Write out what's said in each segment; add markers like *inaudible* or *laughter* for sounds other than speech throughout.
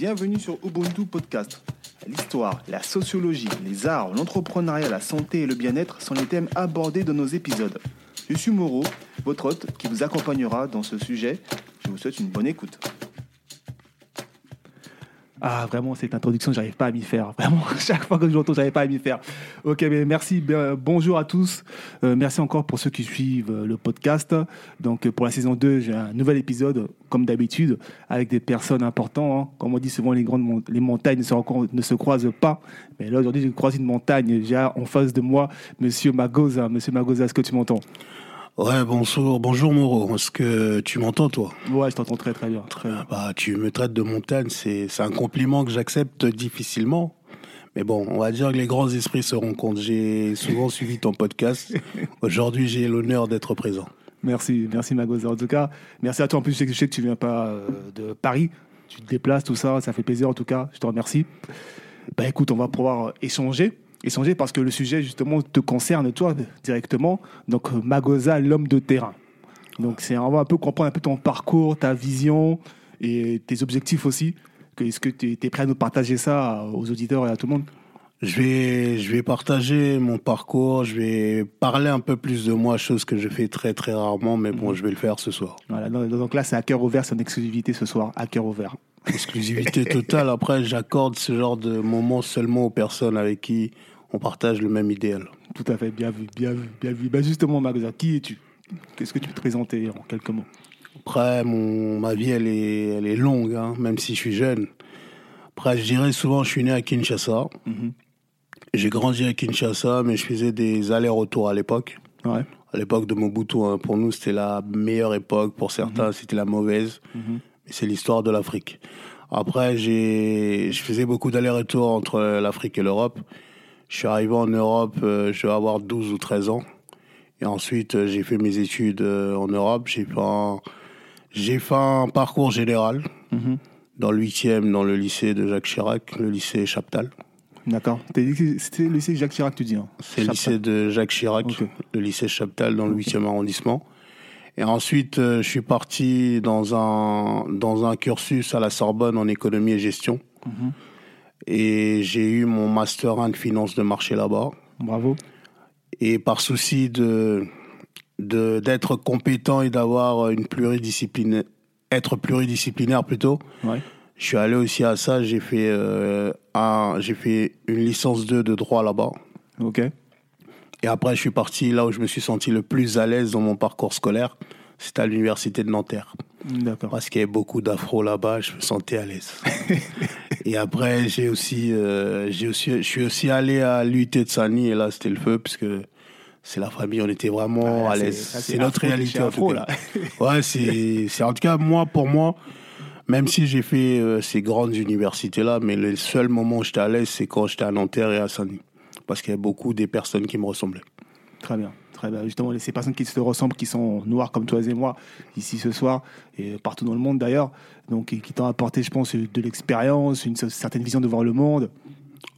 Bienvenue sur Ubuntu Podcast. L'histoire, la sociologie, les arts, l'entrepreneuriat, la santé et le bien-être sont les thèmes abordés dans nos épisodes. Je suis Moreau, votre hôte qui vous accompagnera dans ce sujet. Je vous souhaite une bonne écoute. Ah, vraiment, cette introduction, j'arrive pas à m'y faire. Vraiment, *laughs* chaque fois que je l'entends, j'arrive pas à m'y faire. Ok, mais merci. bonjour à tous. Euh, merci encore pour ceux qui suivent euh, le podcast. Donc, pour la saison 2, j'ai un nouvel épisode, comme d'habitude, avec des personnes importantes. Hein. Comme on dit souvent, les grandes les montagnes ne se, ne se croisent pas. Mais là, aujourd'hui, je croise une montagne. J'ai en face de moi Monsieur Magoza. Monsieur Magoza, est-ce que tu m'entends? Ouais, bonjour, bonjour Moreau. Est-ce que tu m'entends, toi? Ouais, je t'entends très très bien. Très bien. Bah, tu me traites de montagne, c'est un compliment que j'accepte difficilement. Mais bon, on va dire que les grands esprits se rencontrent. J'ai souvent suivi ton podcast. *laughs* Aujourd'hui, j'ai l'honneur d'être présent. Merci, merci Magoza. En tout cas, merci à toi. En plus, je sais que, tu viens pas euh, de Paris. Tu te déplaces, tout ça. Ça fait plaisir en tout cas. Je te remercie. Bah écoute, on va pouvoir échanger échanger parce que le sujet justement te concerne toi directement. Donc Magoza, l'homme de terrain. Donc c'est on va un peu comprendre un peu ton parcours, ta vision et tes objectifs aussi. Est-ce que tu es, prêt à nous partager ça aux auditeurs et à tout le monde? Je vais, je vais partager mon parcours, je vais parler un peu plus de moi, chose que je fais très très rarement, mais bon, je vais le faire ce soir. Voilà, donc là c'est à cœur ouvert, c'est une exclusivité ce soir, à cœur ouvert. Exclusivité totale, après j'accorde ce genre de moments seulement aux personnes avec qui on partage le même idéal. Tout à fait, bien vu, bien vu, bien vu. Ben justement, Magza, qui es-tu? Qu'est-ce que tu peux te présenter en quelques mots? Après, mon, ma vie, elle est, elle est longue, hein, même si je suis jeune. Après, je dirais souvent, je suis né à Kinshasa. Mhm. J'ai grandi à Kinshasa, mais je faisais des allers-retours à l'époque. Ouais. À l'époque de Mobutu, hein. pour nous, c'était la meilleure époque. Pour certains, mhm. c'était la mauvaise. Mhm. Mais c'est l'histoire de l'Afrique. Après, j'ai, je faisais beaucoup d'allers-retours entre l'Afrique et l'Europe. Je suis arrivé en Europe, euh, je vais avoir 12 ou 13 ans. Et ensuite, euh, j'ai fait mes études euh, en Europe. J'ai fait un, j'ai fait un parcours général mhm. dans le 8e, dans le lycée de Jacques Chirac, le lycée Chaptal. D'accord. C'était le lycée Jacques Chirac, tu dis hein C'est le lycée de Jacques Chirac, le lycée Chaptal dans le 8e arrondissement. Et ensuite, je suis parti dans un, dans un cursus à la Sorbonne en économie et gestion. Mhm. Et j'ai eu mon master 1 de finance de marché là-bas. Bravo. Et par souci de d'être compétent et d'avoir une pluridisciplinaire, être pluridisciplinaire plutôt. Ouais. Je suis allé aussi à ça. J'ai fait euh, un, j'ai fait une licence 2 de droit là-bas. Ok. Et après, je suis parti là où je me suis senti le plus à l'aise dans mon parcours scolaire. C'était à l'université de Nanterre. D'accord. Parce qu'il y avait beaucoup d'afro là-bas, je me sentais à l'aise. *laughs* et après, j'ai aussi, euh, j'ai aussi, je suis aussi allé à l'UT de Sani et là, c'était le feu parce que c'est la famille, on était vraiment ah, à l'aise. C'est notre réalité afro, là. *laughs* ouais, c'est, en tout cas moi pour moi. Même si j'ai fait euh, ces grandes universités là, mais le seul moment où j'étais à l'aise, c'est quand j'étais à Nanterre et à Sani, parce qu'il y avait beaucoup des personnes qui me ressemblaient. Très bien. Justement, ces personnes qui se ressemblent, qui sont noires comme toi et moi, ici ce soir, et partout dans le monde d'ailleurs, donc qui t'ont apporté, je pense, de l'expérience, une certaine vision de voir le monde.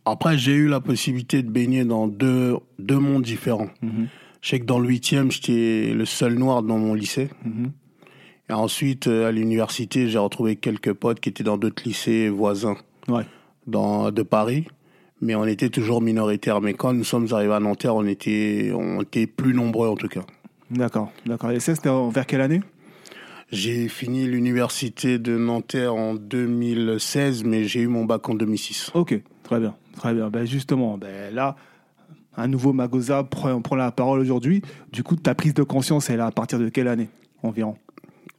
Après, j'ai eu la possibilité de baigner dans deux, deux mondes différents. Mhm. Je sais que dans le huitième, j'étais le seul noir dans mon lycée. Mhm. Et ensuite, euh, à l'université, j'ai retrouvé quelques potes qui étaient dans d'autres lycées voisins dans, de Paris mais on était toujours minoritaire. Mais quand nous sommes arrivés à Nanterre, on était, on était plus nombreux en tout cas. D'accord, d'accord. Et ça, c'était vers quelle année? J'ai fini l'université de Nanterre en 2016, mais j'ai eu mon bac en 2006. Ok, très bien, très bien. Ben justement, ben là, un nouveau Magosa prend, prend la parole aujourd'hui. Du coup, ta prise de conscience, elle est à partir de quelle année environ?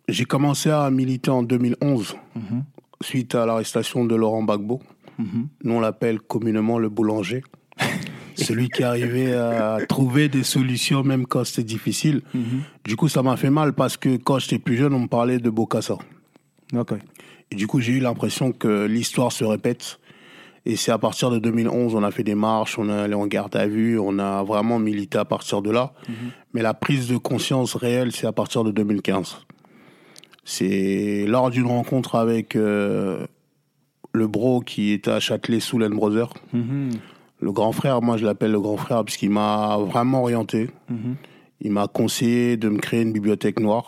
J'ai commencé à militer en 2011, mhm. suite à l'arrestation de Laurent Gbagbo. Mhm. Nous, on l'appelle communément le boulanger. *laughs* Celui qui arrivait à trouver des solutions même quand c'était difficile. Mhm. Du coup, ça m'a fait mal parce que quand j'étais plus jeune, on me parlait de Bokassa. Et du coup, j'ai eu l'impression que l'histoire se répète. Et c'est à partir de 2011, on a fait des marches, on est allé en garde à vue, on a vraiment milité à partir de là. Mhm. Mais la prise de conscience réelle, c'est à partir de 2015. C'est lors d'une rencontre avec euh, le bro qui était à Châtelet sous Brother. Mhm. Le grand frère, moi je l'appelle le grand frère parce qu'il m'a vraiment orienté. Mhm. Il m'a conseillé de me créer une bibliothèque noire.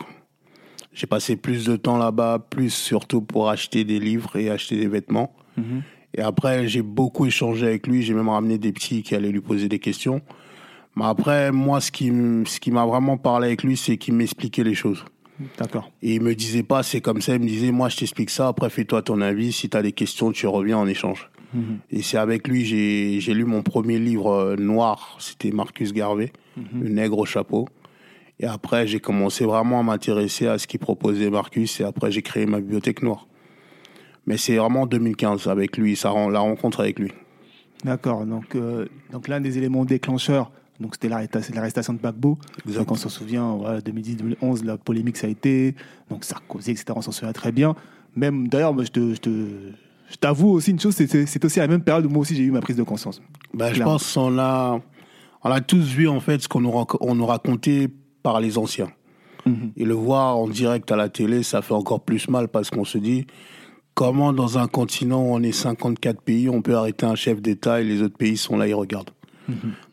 J'ai passé plus de temps là-bas, plus surtout pour acheter des livres et acheter des vêtements. Mhm. Et après, j'ai beaucoup échangé avec lui. J'ai même ramené des petits qui allaient lui poser des questions. Mais après, moi, ce qui, ce qui m'a vraiment parlé avec lui, c'est qu'il m'expliquait les choses. D'accord. Et il me disait pas, c'est comme ça. Il me disait, moi, je t'explique ça. Après, fais-toi ton avis. Si tu as des questions, tu reviens en échange. Mhm. Et c'est avec lui, j'ai lu mon premier livre euh, noir. C'était Marcus Garvey, Mhm. Le nègre au chapeau. Et après, j'ai commencé vraiment à m'intéresser à ce qu'il proposait Marcus. Et après, j'ai créé ma bibliothèque noire. Mais c'est vraiment en 2015 avec lui, ça la rencontre avec lui. D'accord. Donc, euh, donc l'un des éléments déclencheurs, donc c'était l'arrestation de Gbagbo. Donc on s'en souvient, voilà, 2010-2011, la polémique ça a été, donc Sarkozy, etc. On s'en souvient très bien. Même d'ailleurs, moi, je te, je te- je t'avoue aussi une chose, c'est- aussi à la même période où moi aussi j'ai eu ma prise de conscience. Ben, je pense qu'on a, on a tous vu en fait ce qu'on nous, rac- on nous racontait par les anciens. Mhm. Et le voir en direct à la télé, ça fait encore plus mal parce qu'on se dit comment dans un continent où on est 54 pays, on peut arrêter un chef d'État et les autres pays sont là, ils regardent.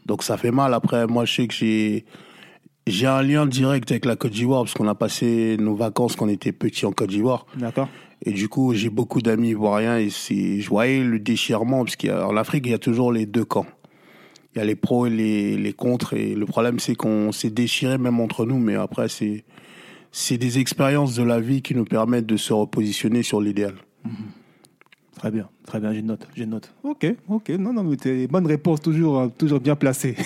Donc ça fait mal. Après, moi, je sais que j'ai j'ai un lien direct avec la Côte d'Ivoire parce qu'on a passé nos vacances quand on était petits en Côte d'Ivoire. D'accord Et du coup, j'ai beaucoup d'amis ivoiriens et je voyais le déchirement parce qu'en Afrique, il y a toujours les deux camps. Il y a les pros et les, les contres et le problème, c'est qu'on s'est déchiré même entre nous, mais après, c'est, c'est des expériences de la vie qui nous permettent de se repositionner sur l'idéal. Très bien, très bien, j'ai une note, j'ai une note. Ok, ok, non, non, mais t'es bonne réponse, toujours, euh, toujours bien placée.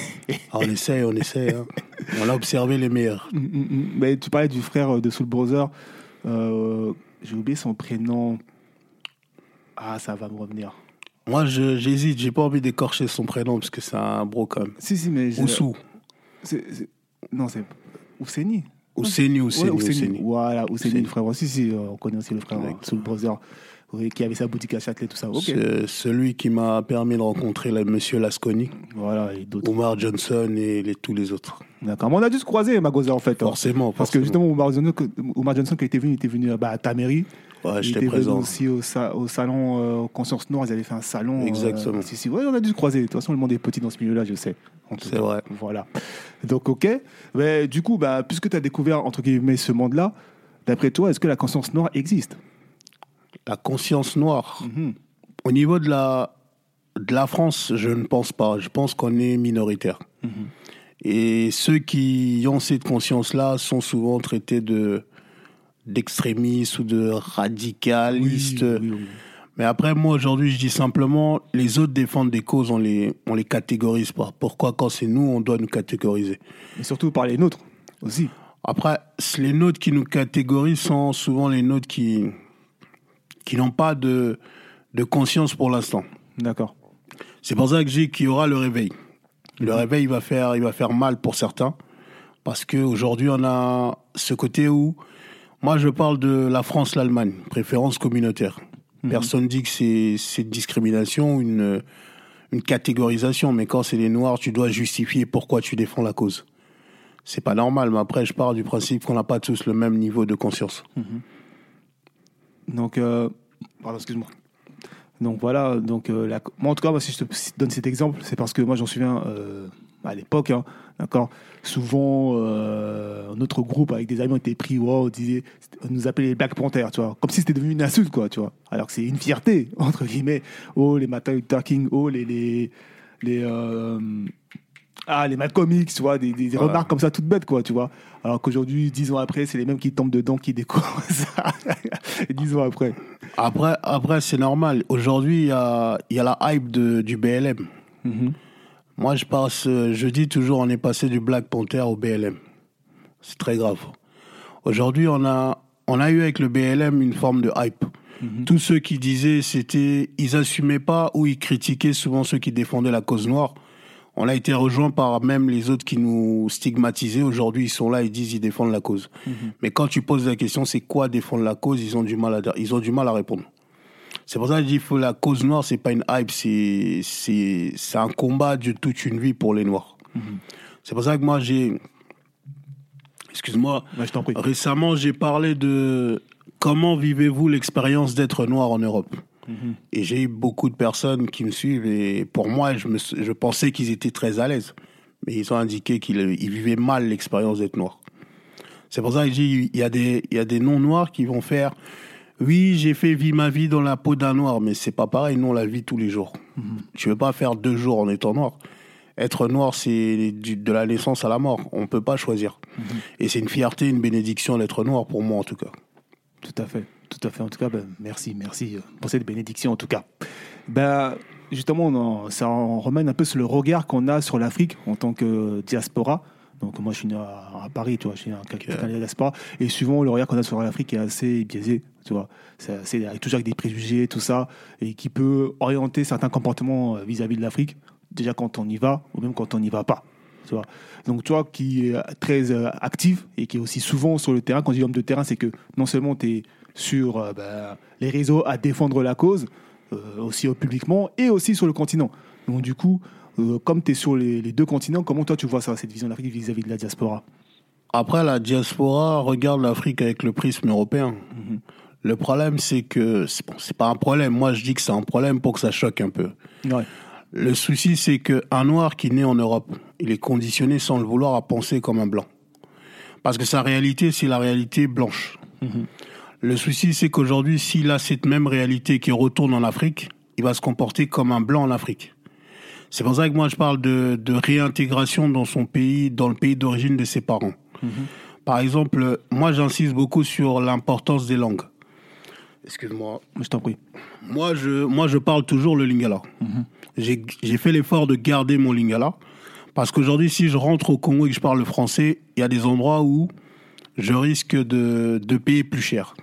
Ah, on essaie, on essaie. hein. *laughs* On a observé les meilleurs. Mm, mm, mm. Mais tu parlais du frère de Soul Brother, euh, j'ai oublié son prénom. Ah, ça va me revenir. Moi, je- j'hésite, j'ai pas envie d'écorcher son prénom parce que c'est un bro quand même. Si, si, mais. je- Oussou. c'est- c'est- Non, c'est. Ouseni. Ouseni, Ouseni, Ouais, Ouseni. Ouseni. Voilà, Ouseni, Ouseni. le frère. Si, si, euh, on connaît aussi le frère Exact. Soul Brother, oui, qui avait sa boutique à Châtelet, tout ça. C'est celui qui m'a permis de rencontrer le monsieur Lasconi, Voilà, et d'autres. Omar Johnson et les- tous les autres. D'accord. Mais on a dû se croiser, Magoza, en fait. hein. Forcément, Parce que justement, Omar Johnson, Omar Johnson, il était venu, il était venu bah, à ta mairie. Ouais, il j'étais présent. aussi au, sa- au salon euh, Conscience Noire. Ils avaient fait un salon. euh, Exactement. si, si. Ouais, on a dû se croiser. De toute façon, le monde est petit dans ce milieu-là, je sais. C'est vrai. Voilà. Donc, ok. Mais, du coup, bah, puisque tu as découvert, entre guillemets, ce monde-là, d'après toi, est-ce que la conscience noire existe? La conscience noire. Mhm. Au niveau de la, de la France, je ne pense pas. Je pense qu'on est minoritaire. Mhm. Et ceux qui ont cette conscience-là sont souvent traités de d'extrémistes ou de radicalistes. Oui, oui, oui. Mais après, moi, aujourd'hui, je dis simplement, les autres défendent des causes, on les, on les catégorise pas. Pourquoi, quand c'est nous, on doit nous catégoriser? Mais surtout par les nôtres aussi. Après, les nôtres qui nous catégorisent sont souvent les nôtres qui, qui n'ont pas de, de conscience pour l'instant. D'accord. C'est pour ça que j'ai qu'il y aura le réveil. Le réveil, il va faire, il va faire mal pour certains. Parce qu'aujourd'hui, on a ce côté où, moi, je parle de la France, l'Allemagne, préférence communautaire. Personne dit que c'est c'est une discrimination, une, une catégorisation, mais quand c'est les Noirs, tu dois justifier pourquoi tu défends la cause. C'est pas normal, mais après, je pars du principe qu'on n'a pas tous le même niveau de conscience. Donc, euh, pardon, excuse-moi. Donc voilà, donc euh, moi en tout cas, moi, si je te donne cet exemple, c'est parce que moi j'en souviens euh, à l'époque, hein, d'accord. Souvent, euh, notre groupe avec des amis était pris, wow, on disait, on nous appelait les Black Panthers, tu vois, comme si c'était devenu une insulte, quoi, tu vois. Alors que c'est une fierté *laughs* entre guillemets. Oh les Martin Luther King, oh les les les ah les Malcolm X, tu vois, des, des- des Voilà. remarques comme ça toutes bêtes, quoi, tu vois. Alors qu'aujourd'hui, dix ans après, c'est les mêmes qui tombent dedans qui découvrent ça. *laughs* dix ans après. Après, après c'est normal. Aujourd'hui, il y a, y a la hype de, du BLM. Mhm. Moi, je passe, je dis toujours, on est passé du Black Panther au BLM. C'est très grave. Aujourd'hui, on a, on a eu avec le BLM une forme de hype. Tous ceux qui disaient, c'était, ils assumaient pas ou ils critiquaient souvent ceux qui défendaient la cause noire. On a été rejoint par même les autres qui nous stigmatisaient. Aujourd'hui, ils sont là, ils disent, ils défendent la cause. Mais quand tu poses la question, c'est quoi défendre la cause Ils ont du mal à, ils ont du mal à répondre. C'est pour ça que je dis faut la cause noire, c'est pas une hype, c'est c'est c'est un combat de toute une vie pour les noirs. C'est pour ça que moi j'ai excuse-moi, récemment j'ai parlé de comment vivez-vous l'expérience d'être noir en Europe? Et j'ai eu beaucoup de personnes qui me suivent et pour moi je me je pensais qu'ils étaient très à l'aise, mais ils ont indiqué qu'ils ils vivaient mal l'expérience d'être noir. C'est pour ça que dis, il y a des, il y a des non-noirs qui vont faire, oui, j'ai fait vivre ma vie dans la peau d'un noir, mais c'est pas pareil, nous on la vit tous les jours. Tu Mhm. Tu veux pas faire deux jours en étant noir. Être noir, c'est de la naissance à la mort. On peut pas choisir. Mhm. Et c'est une fierté, une bénédiction d'être noir pour moi en tout cas. Tout à fait, tout à fait. En tout cas, ben, merci, merci euh, pour cette bénédiction en tout cas. Ben, justement, on en- ça en remène un peu sur le regard qu'on a sur l'Afrique en tant que diaspora. Donc moi, je suis né à, à Paris, tu vois, je suis né à la diaspora. Et souvent, le regard qu'on a sur l'Afrique est assez biaisé, tu vois. C'est toujours avec des préjugés, tout ça, et qui peut orienter certains comportements euh, vis-à-vis de l'Afrique, déjà quand on y va, ou même quand on n'y va pas. Tu vois. Donc toi qui est très euh, actif et qui est aussi souvent sur le terrain, quand je dis homme de terrain, c'est que non seulement tu es sur euh, ben, les réseaux à défendre la cause, euh, aussi euh, publiquement, et aussi sur le continent. Donc du coup, comme tu es sur les, les deux continents, comment toi tu vois ça, cette vision de l'Afrique vis-à-vis de la diaspora? Après, la diaspora regarde l'Afrique avec le prisme européen. Mhm. Le problème, c'est que c'est bon, c'est pas un problème. Moi, je dis que c'est un problème pour que ça choque un peu. Ouais. Le souci, c'est qu'un noir qui naît en Europe, il est conditionné sans le vouloir à penser comme un blanc. Parce que sa réalité, c'est la réalité blanche. Mhm. Le souci, c'est qu'aujourd'hui, s'il a cette même réalité qui retourne en Afrique, il va se comporter comme un blanc en Afrique. C'est pour ça que moi, je parle de, de réintégration dans son pays, dans le pays d'origine de ses parents. Par exemple, moi, j'insiste beaucoup sur l'importance des langues. Excuse-moi. Je t'en prie. Moi, je, moi, je parle toujours le lingala. J'ai j'ai fait l'effort de garder mon lingala. Parce qu'aujourd'hui, si je rentre au Congo et que je parle le français, il y a des endroits où je risque de, de payer plus cher.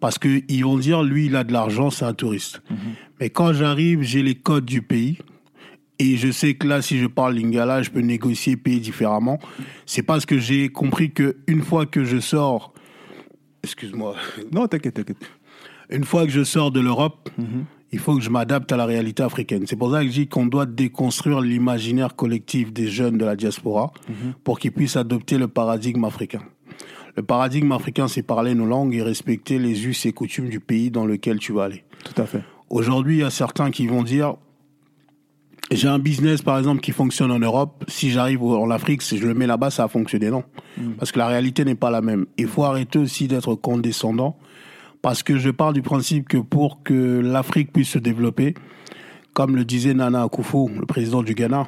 Parce qu'ils vont dire, lui, il a de l'argent, c'est un touriste. Mais quand j'arrive, j'ai les codes du pays. Et je sais que là, si je parle lingala, je peux négocier, payer différemment. C'est parce que j'ai compris que une fois que je sors, excuse-moi, *laughs* Non, t'inquiète, t'inquiète. une fois que je sors de l'Europe, il faut que je m'adapte à la réalité africaine. C'est pour ça que je dis qu'on doit déconstruire l'imaginaire collectif des jeunes de la diaspora pour qu'ils puissent adopter le paradigme africain. Le paradigme africain, c'est parler nos langues et respecter les us et coutumes du pays dans lequel tu vas aller. Tout à fait. Aujourd'hui, il y a certains qui vont dire j'ai un business, par exemple, qui fonctionne en Europe. Si j'arrive en Afrique, si je le mets là-bas, ça a fonctionné. Non. Parce que la réalité n'est pas la même. Il faut arrêter aussi d'être condescendant. Parce que je pars du principe que pour que l'Afrique puisse se développer, comme le disait Nana Akufo, le président du Ghana,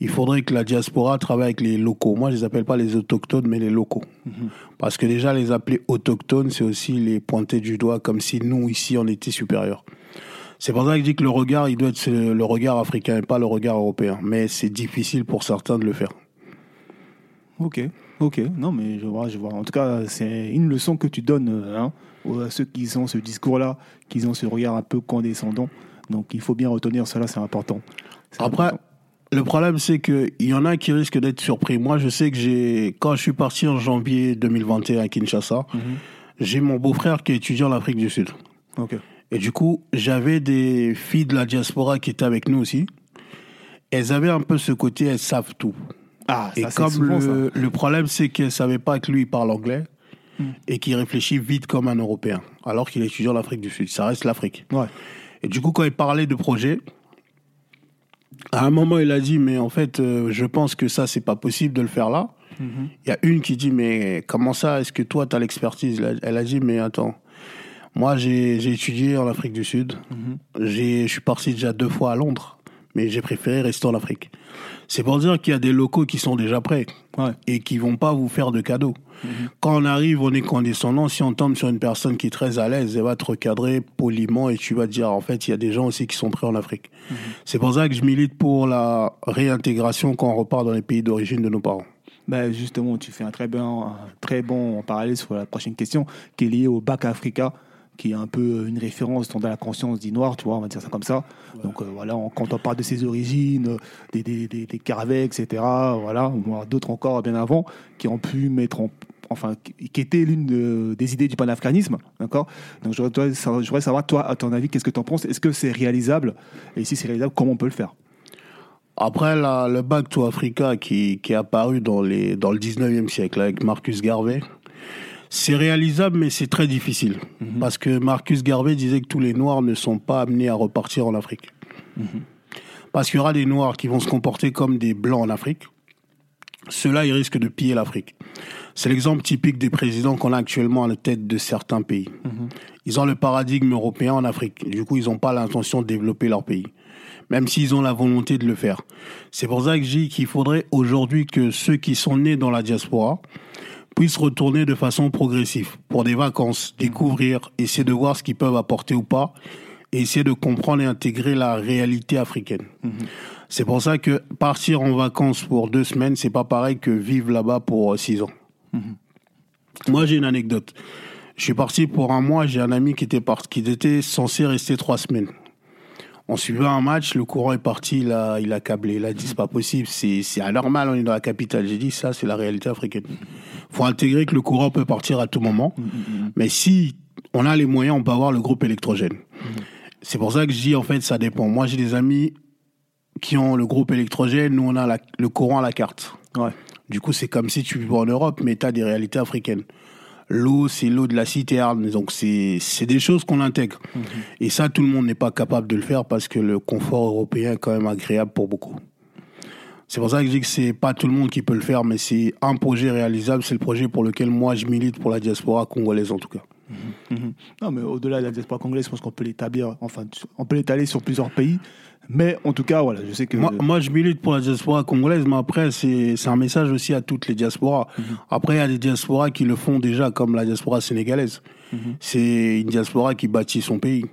il faudrait que la diaspora travaille avec les locaux. Moi, je les appelle pas les autochtones, mais les locaux. Parce que déjà, les appeler autochtones, c'est aussi les pointer du doigt comme si nous, ici, on était supérieurs. C'est pour ça que je dis que le regard, il doit être le regard africain et pas le regard européen. Mais c'est difficile pour certains de le faire. Ok, ok. Non, mais je vois, je vois. En tout cas, c'est une leçon que tu donnes hein, à ceux qui ont ce discours-là, qui ont ce regard un peu condescendant. Donc, il faut bien retenir cela, c'est important. Après, important. Le problème, c'est qu'il y en a qui risquent d'être surpris. Moi, je sais que j'ai, quand je suis parti en janvier 2021 à Kinshasa, Mhm. j'ai mon beau-frère qui est étudiant en Afrique du Sud. Ok. Et du coup, j'avais des filles de la diaspora qui étaient avec nous aussi. Elles avaient un peu ce côté, elles savent tout. Ah, Et ça, c'est comme souvent ça. le, le problème, c'est qu'elles ne savaient pas que lui, il parle anglais Mm. et qu'il réfléchit vite comme un Européen, alors qu'il est étudiant en Afrique du Sud. Ça reste l'Afrique. Ouais. Et du coup, quand il parlait de projet, à un moment, il a dit, mais en fait, euh, je pense que ça, c'est pas possible de le faire là. Mhm. Il y a une qui dit, mais comment ça? Est-ce que toi, tu as l'expertise Elle a- dit, mais attends, moi, j'ai j'ai étudié en Afrique du Sud. Mhm. J'ai- Je suis parti déjà deux fois à Londres, mais j'ai préféré rester en Afrique. C'est pour dire qu'il y a des locaux qui sont déjà prêts Ouais. et qui vont pas vous faire de cadeaux. Mhm. Quand on arrive, on est condescendant. Si on tombe sur une personne qui est très à l'aise, elle va te recadrer poliment et tu vas te dire, en fait, il y a des gens aussi qui sont prêts en Afrique. Mhm. C'est pour ça que je milite pour la réintégration quand on repart dans les pays d'origine de nos parents. Ben justement, tu fais un très bon, un très bon parallèle sur la prochaine question qui est liée au bac Africa, qui est un peu une référence dans la conscience dit noir, tu vois, on va dire ça comme ça. Donc euh, voilà, on- quand on parle de ses origines, euh, des, des, des, des Caravets, etc., voilà, d'autres encore bien avant, qui ont pu mettre en enfin, qui qui était l'une de- des idées du panafricanisme, d'accord? Donc, je voudrais, je voudrais savoir, toi, à ton avis, qu'est-ce que tu en penses? Est-ce que c'est réalisable? Et si c'est réalisable, comment on peut le faire? Après, la- le Back to Africa qui, qui est apparu dans, les, dans le 19e siècle avec Marcus Garvey, c'est réalisable, mais c'est très difficile. Parce que Marcus Garvey disait que tous les Noirs ne sont pas amenés à repartir en Afrique. Parce qu'il y aura des Noirs qui vont se comporter comme des Blancs en Afrique. cela, il risque de piller l'Afrique. C'est l'exemple typique des présidents qu'on a actuellement à la tête de certains pays. Mhm. Ils ont le paradigme européen en Afrique. Du coup, ils n'ont pas l'intention de développer leur pays, même s'ils ont la volonté de le faire. C'est pour ça que je dis qu'il faudrait aujourd'hui que ceux qui sont nés dans la diaspora puissent retourner de façon progressive pour des vacances, découvrir, essayer de voir ce qu'ils peuvent apporter ou pas, et essayer de comprendre et intégrer la réalité africaine. Mhm. C'est pour ça que partir en vacances pour deux semaines, c'est pas pareil que vivre là-bas pour six ans. Mhm. Moi, j'ai une anecdote. Je suis parti pour un mois, j'ai un ami qui était, parti, qui était censé rester trois semaines. On suivait un match, le courant est parti, il a, il a câblé. Il a dit, c'est pas possible, c'est, c'est anormal, on est dans la capitale. J'ai dit, ça, c'est la réalité africaine. faut intégrer que le courant peut partir à tout moment. Mhm. Mais si on a les moyens, on peut avoir le groupe électrogène. C'est pour ça que je dis, en fait, ça dépend. Moi, j'ai des amis qui ont le groupe électrogène, nous on a le courant à la carte. Ouais. Du coup, c'est comme si tu vivais en Europe, mais tu as des réalités africaines. L'eau, c'est l'eau de la citerne, donc c'est des choses qu'on intègre. Mhm. Et ça, tout le monde n'est pas capable de le faire parce que le confort européen est quand même agréable pour beaucoup. C'est pour ça que je dis que c'est pas tout le monde qui peut le faire, mais c'est un projet réalisable. C'est le projet pour lequel moi je milite pour la diaspora congolaise en tout cas. Mhm. Mhm. Non, mais au-delà de la diaspora congolaise, je pense qu'on peut l'établir, enfin, on peut l'étaler sur plusieurs pays. Mais en tout cas, voilà, je sais que. Moi, je milite pour la diaspora congolaise, mais après, c'est un message aussi à toutes les diasporas. Mhm. Après, il y a des diasporas qui le font déjà, comme la diaspora sénégalaise. Mhm. C'est une diaspora qui bâtit son pays.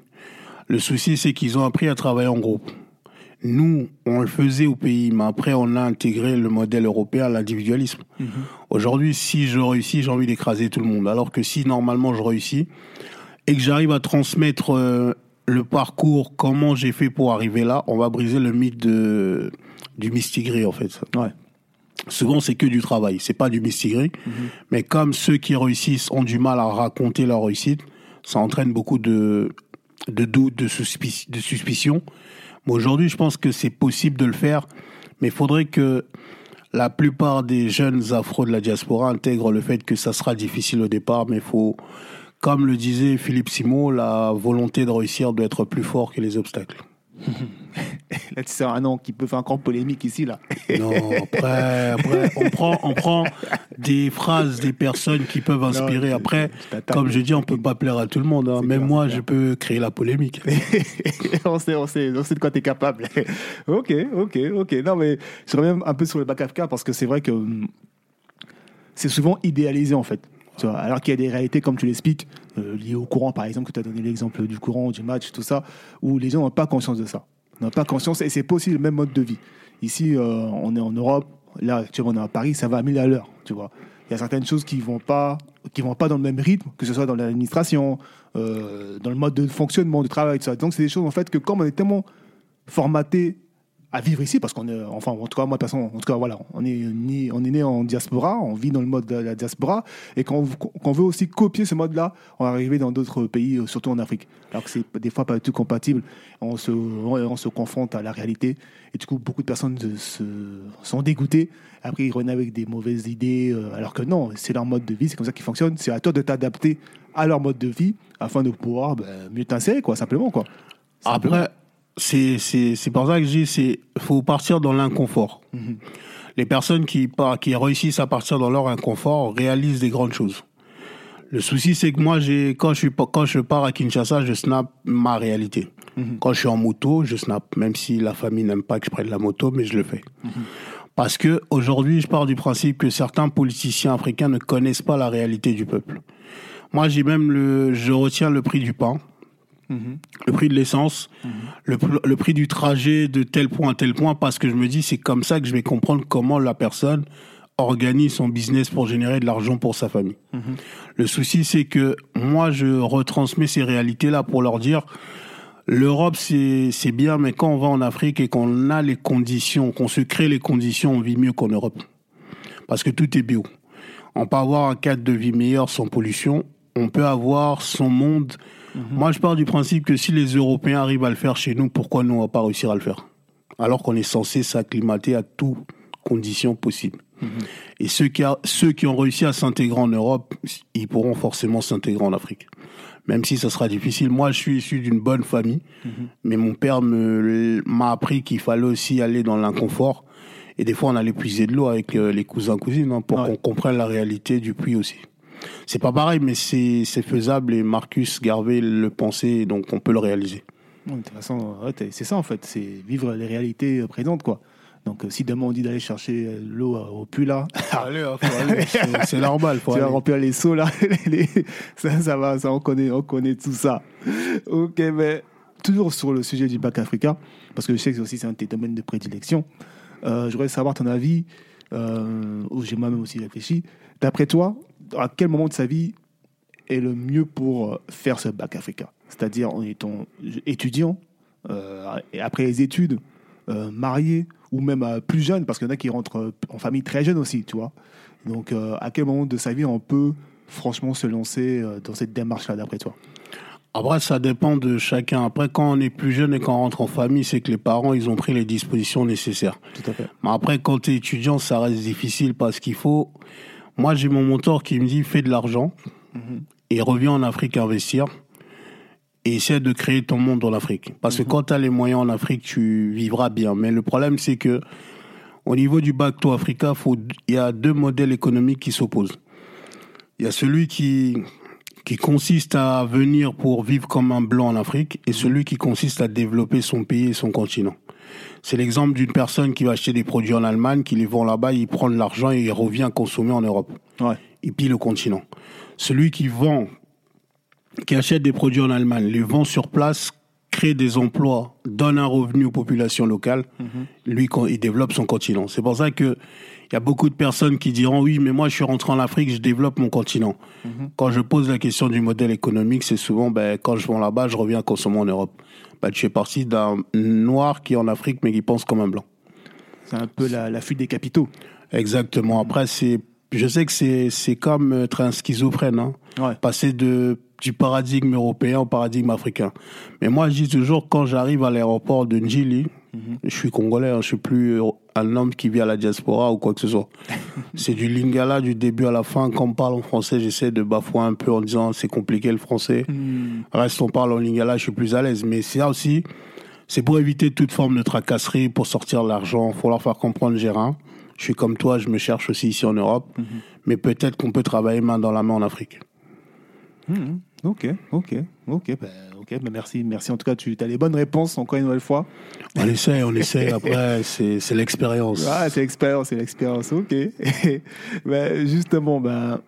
Le souci, c'est qu'ils ont appris à travailler en groupe. Nous, on le faisait au pays, mais après, on a intégré le modèle européen, l'individualisme. Mhm. Aujourd'hui, si je réussis, j'ai envie d'écraser tout le monde. Alors que si normalement je réussis et que j'arrive à transmettre euh, le parcours, comment j'ai fait pour arriver là, on va briser le mythe de, du mistigris, en fait. Ouais. Souvent, c'est que du travail, c'est pas du mistigris. Mhm. Mais comme ceux qui réussissent ont du mal à raconter leur réussite, ça entraîne beaucoup de, de doutes, de, suspic de suspicions. aujourd'hui, je pense que c'est possible de le faire, mais il faudrait que la plupart des jeunes afro de la diaspora intègrent le fait que ça sera difficile au départ, mais il faut comme le disait Philippe Simon, la volonté de réussir doit être plus fort que les obstacles. *laughs* là, tu sais un nom qui peut faire encore polémique ici, là. non, après, après on, prend, on prend des phrases des personnes qui peuvent inspirer. après, comme je dis, on peut pas plaire à tout le monde. Hein. Même moi, je peux créer la polémique. *laughs* on, sait, on, sait, on sait de quoi tu es capable. *laughs* ok, ok, ok. Non, mais je reviens un peu sur le bac Kafka parce que c'est vrai que hum, c'est souvent idéalisé, en fait alors qu'il y a des réalités, comme tu l'expliques, euh, liées au courant, par exemple, que tu as donné l'exemple du courant, du match, tout ça, où les gens n'ont pas conscience de ça. N'ont pas conscience, et c'est pas aussi le même mode de vie. Ici, euh, on est en Europe, là, tu vois, on est à Paris, ça va à 1000 à l'heure, tu vois. Il y a certaines choses qui vont vont pas dans le même rythme, que ce soit dans l'administration, euh, dans le mode de fonctionnement du travail, tout ça. Donc, c'est des choses, en fait, que comme on est tellement formaté à vivre ici parce qu'on est enfin en tout cas moi de en tout cas voilà on est né, on est né en diaspora on vit dans le mode de la diaspora et quand on, veut aussi copier ce mode là on va arriver dans d'autres pays surtout en Afrique. Alors que c'est des fois pas du tout compatible. On se on se confronte à la réalité et du coup beaucoup de personnes se, sont dégoûtées. Après ils reviennent avec des mauvaises idées euh, alors que non c'est leur mode de vie c'est comme ça qu'ils fonctionnent. C'est à toi de t'adapter à leur mode de vie afin de pouvoir ben, mieux t'insérer quoi simplement quoi. Après c'est c'est pour ça que je dis c'est faut partir dans l'inconfort. Mhm. Les personnes qui qui réussissent à partir dans leur inconfort réalisent des grandes choses. Le souci c'est que moi j'ai quand je suis quand je pars à Kinshasa, je snap ma réalité. Mhm. Quand je suis en moto, je snap même si la famille n'aime pas que je prenne la moto, mais je le fais. Mhm. Parce que aujourd'hui, je pars du principe que certains politiciens africains ne connaissent pas la réalité du peuple. Moi, j'ai même le je retiens le prix du pain le prix de l'essence, le, prix du trajet de tel point à tel point, parce que je me dis, c'est comme ça que je vais comprendre comment la personne organise son business pour générer de l'argent pour sa famille. Le souci, c'est que moi, je retransmets ces réalités-là pour leur dire, l'Europe, c'est bien, mais quand on va en Afrique et qu'on a les conditions, qu'on se crée les conditions, on vit mieux qu'en Europe. Parce que tout est bio. On peut avoir un cadre de vie meilleur sans pollution, on peut avoir son monde Mhm. Moi, je pars du principe que si les Européens arrivent à le faire chez nous, pourquoi nous, on va pas réussir à le faire? Alors qu'on est censé s'acclimater à toutes conditions possibles. Mhm. Et ceux qui, ceux qui ont réussi à s'intégrer en Europe, ils pourront forcément s'intégrer en Afrique. Même si ça sera difficile. Moi, je suis issu d'une bonne famille, mhm. mais mon père m'a appris qu'il fallait aussi aller dans l'inconfort Et des fois, on allait puiser de l'eau avec euh, les cousins cousines hein, pour qu'on comprenne la réalité du puits aussi. C'est pas pareil, mais c'est faisable et Marcus Garvey le pensait, donc on peut le réaliser. de toute façon, c'est ça en fait, c'est vivre les réalités euh, présentes quoi. Donc si demain on dit d'aller chercher l'eau au puits là, *laughs* hein, *laughs* c'est normal. tu vas remplir les seaux là, *laughs* ça, ça va, ça on connaît, on connaît tout ça. Ok, mais toujours sur le sujet du bac africain, parce que je sais que aussi c'est un de tes domaines de prédilection. Euh, je voudrais savoir ton avis, euh, j'ai moi-même aussi réfléchi. D'après toi, à quel moment de sa vie est le mieux pour faire ce bac africain C'est-à-dire en étant étudiant, euh, et après les études, euh, marié, ou même plus jeune, parce qu'il y en a qui rentrent en famille très jeune aussi, tu vois. Donc, à quel moment de sa vie on peut franchement se lancer dans cette démarche-là, d'après toi? Après, ça dépend de chacun. Après, quand on est plus jeune et qu'on rentre en famille, c'est que les parents, ils ont pris les dispositions nécessaires. Tout à fait. Mais après, quand tu es étudiant, ça reste difficile parce qu'il faut... Moi, j'ai mon mentor qui me dit, fais de l'argent mhm. et reviens en Afrique investir et essaie de créer ton monde en Afrique. Parce que mhm. quand tu as les moyens en Afrique, tu vivras bien. Mais le problème, c'est que au niveau du Bacto Africa, il y a deux modèles économiques qui s'opposent. Il y a celui qui qui consiste à venir pour vivre comme un blanc en Afrique et celui qui consiste à développer son pays et son continent. C'est l'exemple d'une personne qui va acheter des produits en Allemagne, qui les vend là-bas, il prend de l'argent et il revient consommer en Europe. Ouais. Et puis le continent. Celui qui vend, qui achète des produits en Allemagne, les vend sur place, crée des emplois, donne un revenu aux populations locales, mm-hmm. lui, il développe son continent. C'est pour ça que il y a beaucoup de personnes qui diront oui, mais moi je suis rentré en Afrique, je développe mon continent. Mhm. Quand je pose la question du modèle économique, c'est souvent ben, quand je vais là-bas, je reviens consommer en Europe. Ben, tu fais partie d'un noir qui est en Afrique mais qui pense comme un blanc. C'est un peu la, fuite des capitaux. Exactement. Après, c'est, je sais que c'est, c'est comme être un schizophrène. Hein. Passer de, du paradigme européen au paradigme africain. Mais moi, je dis toujours, quand j'arrive à l'aéroport de Njili, Je suis congolais, hein, je suis plus un homme qui vit à la diaspora ou quoi que ce soit. *laughs* c'est du lingala du début à la fin. Quand on parle en français, j'essaie de bafouer un peu en disant c'est compliqué le français. Mhm. Reste, on parle en lingala, je suis plus à l'aise. Mais c'est ça aussi, c'est pour éviter toute forme de tracasserie, pour sortir l'argent. Il faut leur faire comprendre, Gérard. Je suis comme toi, je me cherche aussi ici en Europe. Mhm. Mais peut-être qu'on peut travailler main dans la main en Afrique. Ok, ok, ok. Ben, Ok, merci, merci. En tout cas, tu as les bonnes réponses encore une nouvelle fois. On essaie, on essaie. Après, *laughs* c'est l'expérience. Ah, c'est l'expérience, c'est l'expérience. Ok. *laughs* ben, justement, ben,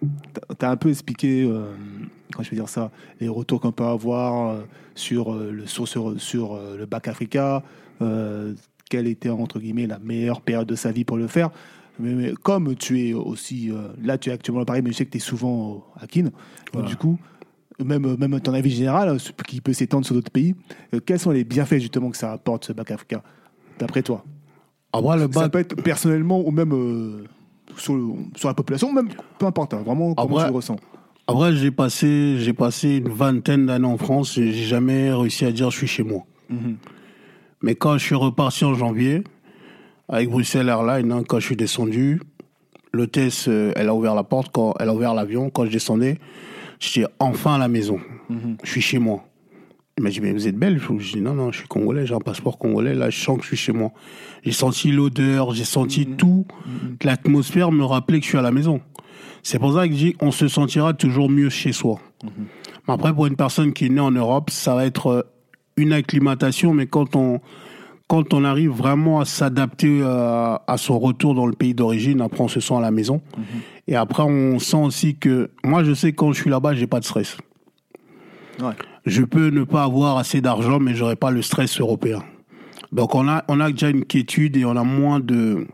tu as un peu expliqué, euh, quand je veux dire ça, les retours qu'on peut avoir euh, sur, euh, le, sur, sur, le bac Africa, quelle était, entre guillemets, la meilleure période de sa vie pour le faire. Mais, comme tu es aussi, là, tu es actuellement à Paris, mais je sais que tu es souvent à Kin. Du coup, même, même ton avis général, qui peut s'étendre sur d'autres pays, euh, quels sont les bienfaits justement que ça apporte ce bac africain, d'après toi? Ah, le bac... Ça peut être personnellement ou même euh, sur, sur, la population, même peu importe, hein, vraiment comment tu le ressens? Après, j'ai passé, j'ai passé une vingtaine d'années en France et j'ai jamais réussi à dire je suis chez moi. Mhm. Mais quand je suis reparti en janvier, avec Bruxelles Airlines, hein, quand je suis descendu, l'hôtesse, euh, elle a ouvert la porte, quand elle a ouvert l'avion, quand je descendais, J'étais enfin à la maison. Mhm. Je suis chez moi. Il m'a dit, mais vous êtes belle Je dis, non, non, je suis congolais, j'ai un passeport congolais. Là, je sens que je suis chez moi. J'ai senti l'odeur, j'ai senti mhm. tout. Mhm. L'atmosphère me rappelait que je suis à la maison. C'est pour ça que je dis, on se sentira toujours mieux chez soi. Mais après, pour une personne qui est née en Europe, ça va être euh, une acclimatation, mais quand on, quand on arrive vraiment à s'adapter euh, à, son retour dans le pays d'origine, après on se sent à la maison. Mhm. Et après on sent aussi que moi je sais que quand je suis là-bas, j'ai pas de stress. Je peux ne pas avoir assez d'argent, mais j'aurai pas le stress européen. Donc on a on a déjà une quiétude et on a moins de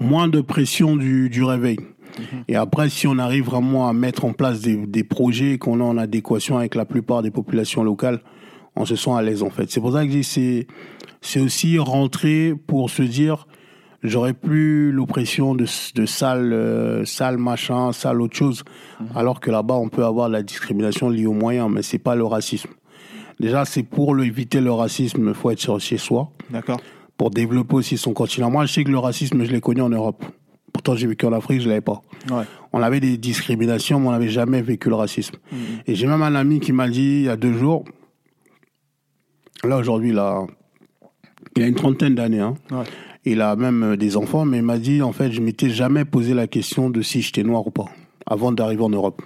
moins de pression du, du réveil. Mhm. Et après, si on arrive vraiment à mettre en place des, des projets qu'on a en adéquation avec la plupart des populations locales, on se sent à l'aise en fait. C'est pour ça que c'est c'est aussi rentrer pour se dire j'aurais plus l'oppression de, de sale euh, sale machin, sale autre chose, mhm. alors que là-bas on peut avoir la discrimination liée aux moyens, mais c'est pas le racisme. Déjà c'est pour éviter le racisme, il faut être chez soi. D'accord. Pour développer aussi son continent. Moi je sais que le racisme je l'ai connu en Europe. Pourtant j'ai vécu en Afrique, je l'avais pas. Ouais. On avait des discriminations, mais on n'avait jamais vécu le racisme. Mhm. Et j'ai même un ami qui m'a dit il y a deux jours, Là, aujourd'hui, là, il a une trentaine d'années. Hein. Il a même euh, des enfants, mais il m'a dit, en fait, je m'étais jamais posé la question de si j'étais noir ou pas, avant d'arriver en Europe.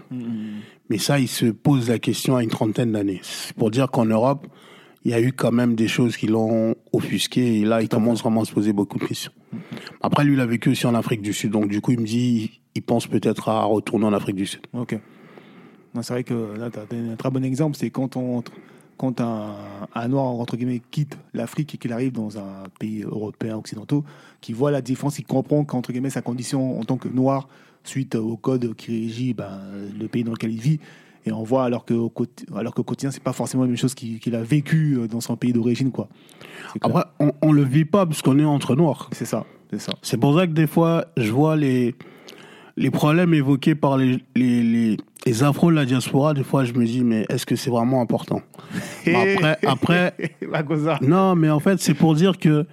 Mais ça, il se pose la question à une trentaine d'années. C'est pour dire qu'en Europe, il y a eu quand même des choses qui l'ont offusqué, et là, il commence vraiment à se poser beaucoup de questions. Après, lui, il a vécu aussi en Afrique du Sud, donc du coup, il me dit, il pense peut-être à retourner en Afrique du Sud. Ok. C'est vrai que là, tu as un très bon exemple, c'est quand, on, quand un, un noir, entre guillemets, quitte l'Afrique et qu'il arrive dans un pays européen, occidentaux, qui voit la différence, il comprend qu'entre guillemets, sa condition en tant que noir, suite au code qui régit ben, le pays dans lequel il vit, et on voit alors que au, alors qu'au quotidien, c'est pas forcément la même chose qu'il a vécu euh, dans son pays d'origine, quoi. Après, on, on le vit pas parce qu'on est entre noirs. c'est ça, c'est ça. C'est pour ça que des fois, je vois les, les problèmes évoqués par les, les, les, les afros de la diaspora. Des fois, je me dis, mais est-ce que c'est vraiment important? Mais Après, *laughs* après, non, mais en fait, c'est pour dire que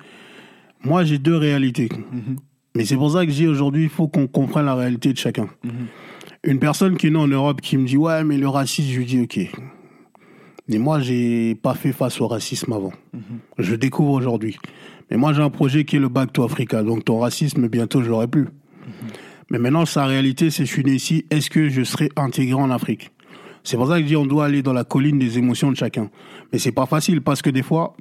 moi, j'ai deux réalités. Mhm. Mais c'est pour ça que je dis aujourd'hui, il faut qu'on comprenne la réalité de chacun. Mhm. Une personne qui est née en Europe qui me dit, ouais, mais le racisme, je lui dis, ok. Mais moi, j'ai pas fait face au racisme avant. Mhm. Je découvre aujourd'hui. Mais moi, j'ai un projet qui est le Back to Africa. Donc, ton racisme, bientôt, je l'aurai plus. Mais maintenant, sa réalité, c'est je suis né ici. Est-ce que je serai intégré en Afrique? C'est pour ça que je dis on doit aller dans la colline des émotions de chacun. Mais c'est pas facile parce que des fois,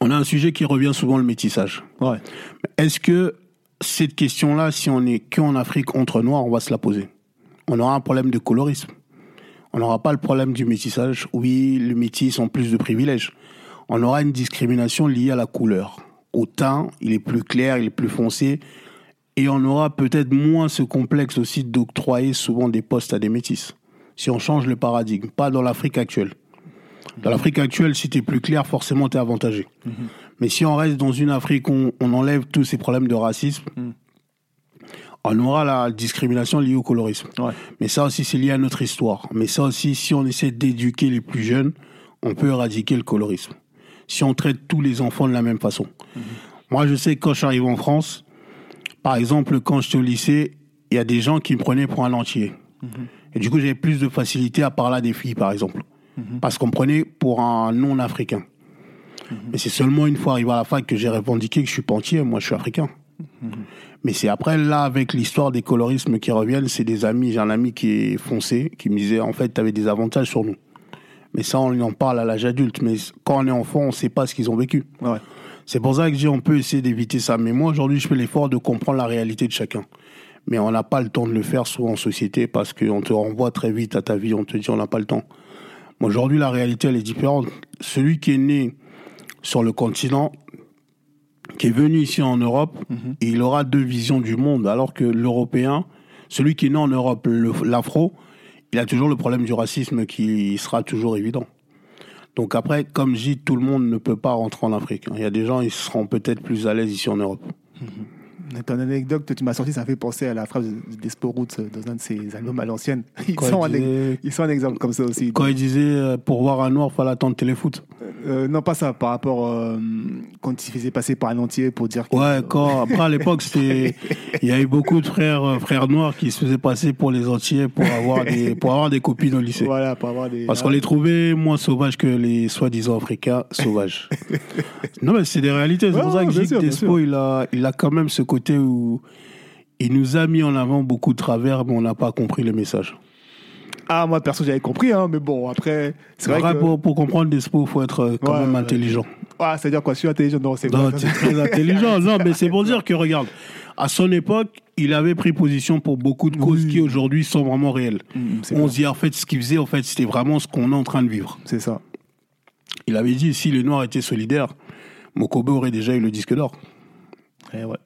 on a un sujet qui revient souvent, le métissage. Ouais. Est-ce que cette question-là, si on est qu'en Afrique entre noirs, on va se la poser? On aura un problème de colorisme. On n'aura pas le problème du métissage. Oui, les métis ont plus de privilèges. On aura une discrimination liée à la couleur. Au teint, il est plus clair, il est plus foncé. Et on aura peut-être moins ce complexe aussi d'octroyer souvent des postes à des métis. Si on change le paradigme, pas dans l'Afrique actuelle. Dans l'Afrique actuelle, si tu es plus clair, forcément tu es avantagé. Mais si on reste dans une Afrique où on, enlève tous ces problèmes de racisme, on aura la discrimination liée au colorisme. Ouais. Mais ça aussi, c'est lié à notre histoire. Mais ça aussi, si on essaie d'éduquer les plus jeunes, on peut éradiquer le colorisme. Si on traite tous les enfants de la même façon. Moi, je sais que quand je suis arrivé en France, par exemple, quand j'étais au lycée, il y a des gens qui me prenaient pour un entier. Et du coup, j'avais plus de facilité à parler à des filles, par exemple. Parce qu'on me prenait pour un non-africain. Mais c'est seulement une fois arrivé à la fac que j'ai revendiqué que je suis pas entier, moi je suis africain. Mais c'est après, là, avec l'histoire des colorismes qui reviennent, c'est des amis, j'ai un ami qui est foncé, qui me disait, en fait, tu avais des avantages sur nous. Mais ça, on en parle à l'âge adulte. Mais quand on est enfant, on sait pas ce qu'ils ont vécu. Ouais. C'est pour ça que je dis, on peut essayer d'éviter ça. Mais moi, aujourd'hui, je fais l'effort de comprendre la réalité de chacun. Mais on n'a pas le temps de le faire souvent en société parce qu'on te renvoie très vite à ta vie, on te dit on n'a pas le temps. Aujourd'hui, la réalité, elle est différente. Celui qui est né sur le continent, qui est venu ici en Europe, il aura deux visions du monde. Alors que l'Européen, celui qui est né en Europe, l'Afro, il a toujours le problème du racisme qui sera toujours évident. Donc après, comme je dis, tout le monde ne peut pas rentrer en Afrique. Il y a des gens, ils seront peut-être plus à l'aise ici en Europe. Ton anecdote que tu m'as sorti, ça fait penser à la phrase d'Esporout dans un de ses albums à l'ancienne. *laughs* Ils, Quand sont il un, disait- ils sont un exemple comme ça aussi. Quand il disait euh, pour voir un noir, fallait attendre téléfoot. Euh, non, pas ça, par rapport euh, quand il se faisait passer par un entier pour dire que. Ouais, quand après à l'époque, c'était *laughs* il y a eu beaucoup de frères euh, frères noirs qui se faisaient passer pour les entiers pour avoir des *laughs* pour avoir des copines au lycée. Voilà, pour avoir des. Parce qu'on les trouvait moins sauvages que les soi-disant africains sauvages. non, mais c'est des réalités. C'est Ouais, pour ça que Despo, il a, il a quand même ce côté où il nous a mis en avant beaucoup de travers, mais on n'a pas compris le message. Ah, moi, perso, j'avais compris, hein, mais bon, après, c'est vrai que. pour, pour comprendre Despo, il faut être euh, quand Ouais, même ouais. intelligent. Ah, c'est-à-dire quoi, je suis intelligent, non, c'est Non, c'est très intelligent. Non, mais c'est pour dire que, regarde, à son époque, il avait pris position pour beaucoup de causes Oui. qui aujourd'hui sont vraiment réelles. Mm, c'est On vrai. se dit, en fait, ce qu'il faisait, en fait, c'était vraiment ce qu'on est en train de vivre. C'est ça. Il avait dit, si les Noirs étaient solidaires, Mokobe aurait déjà eu le disque d'or. Eh ouais.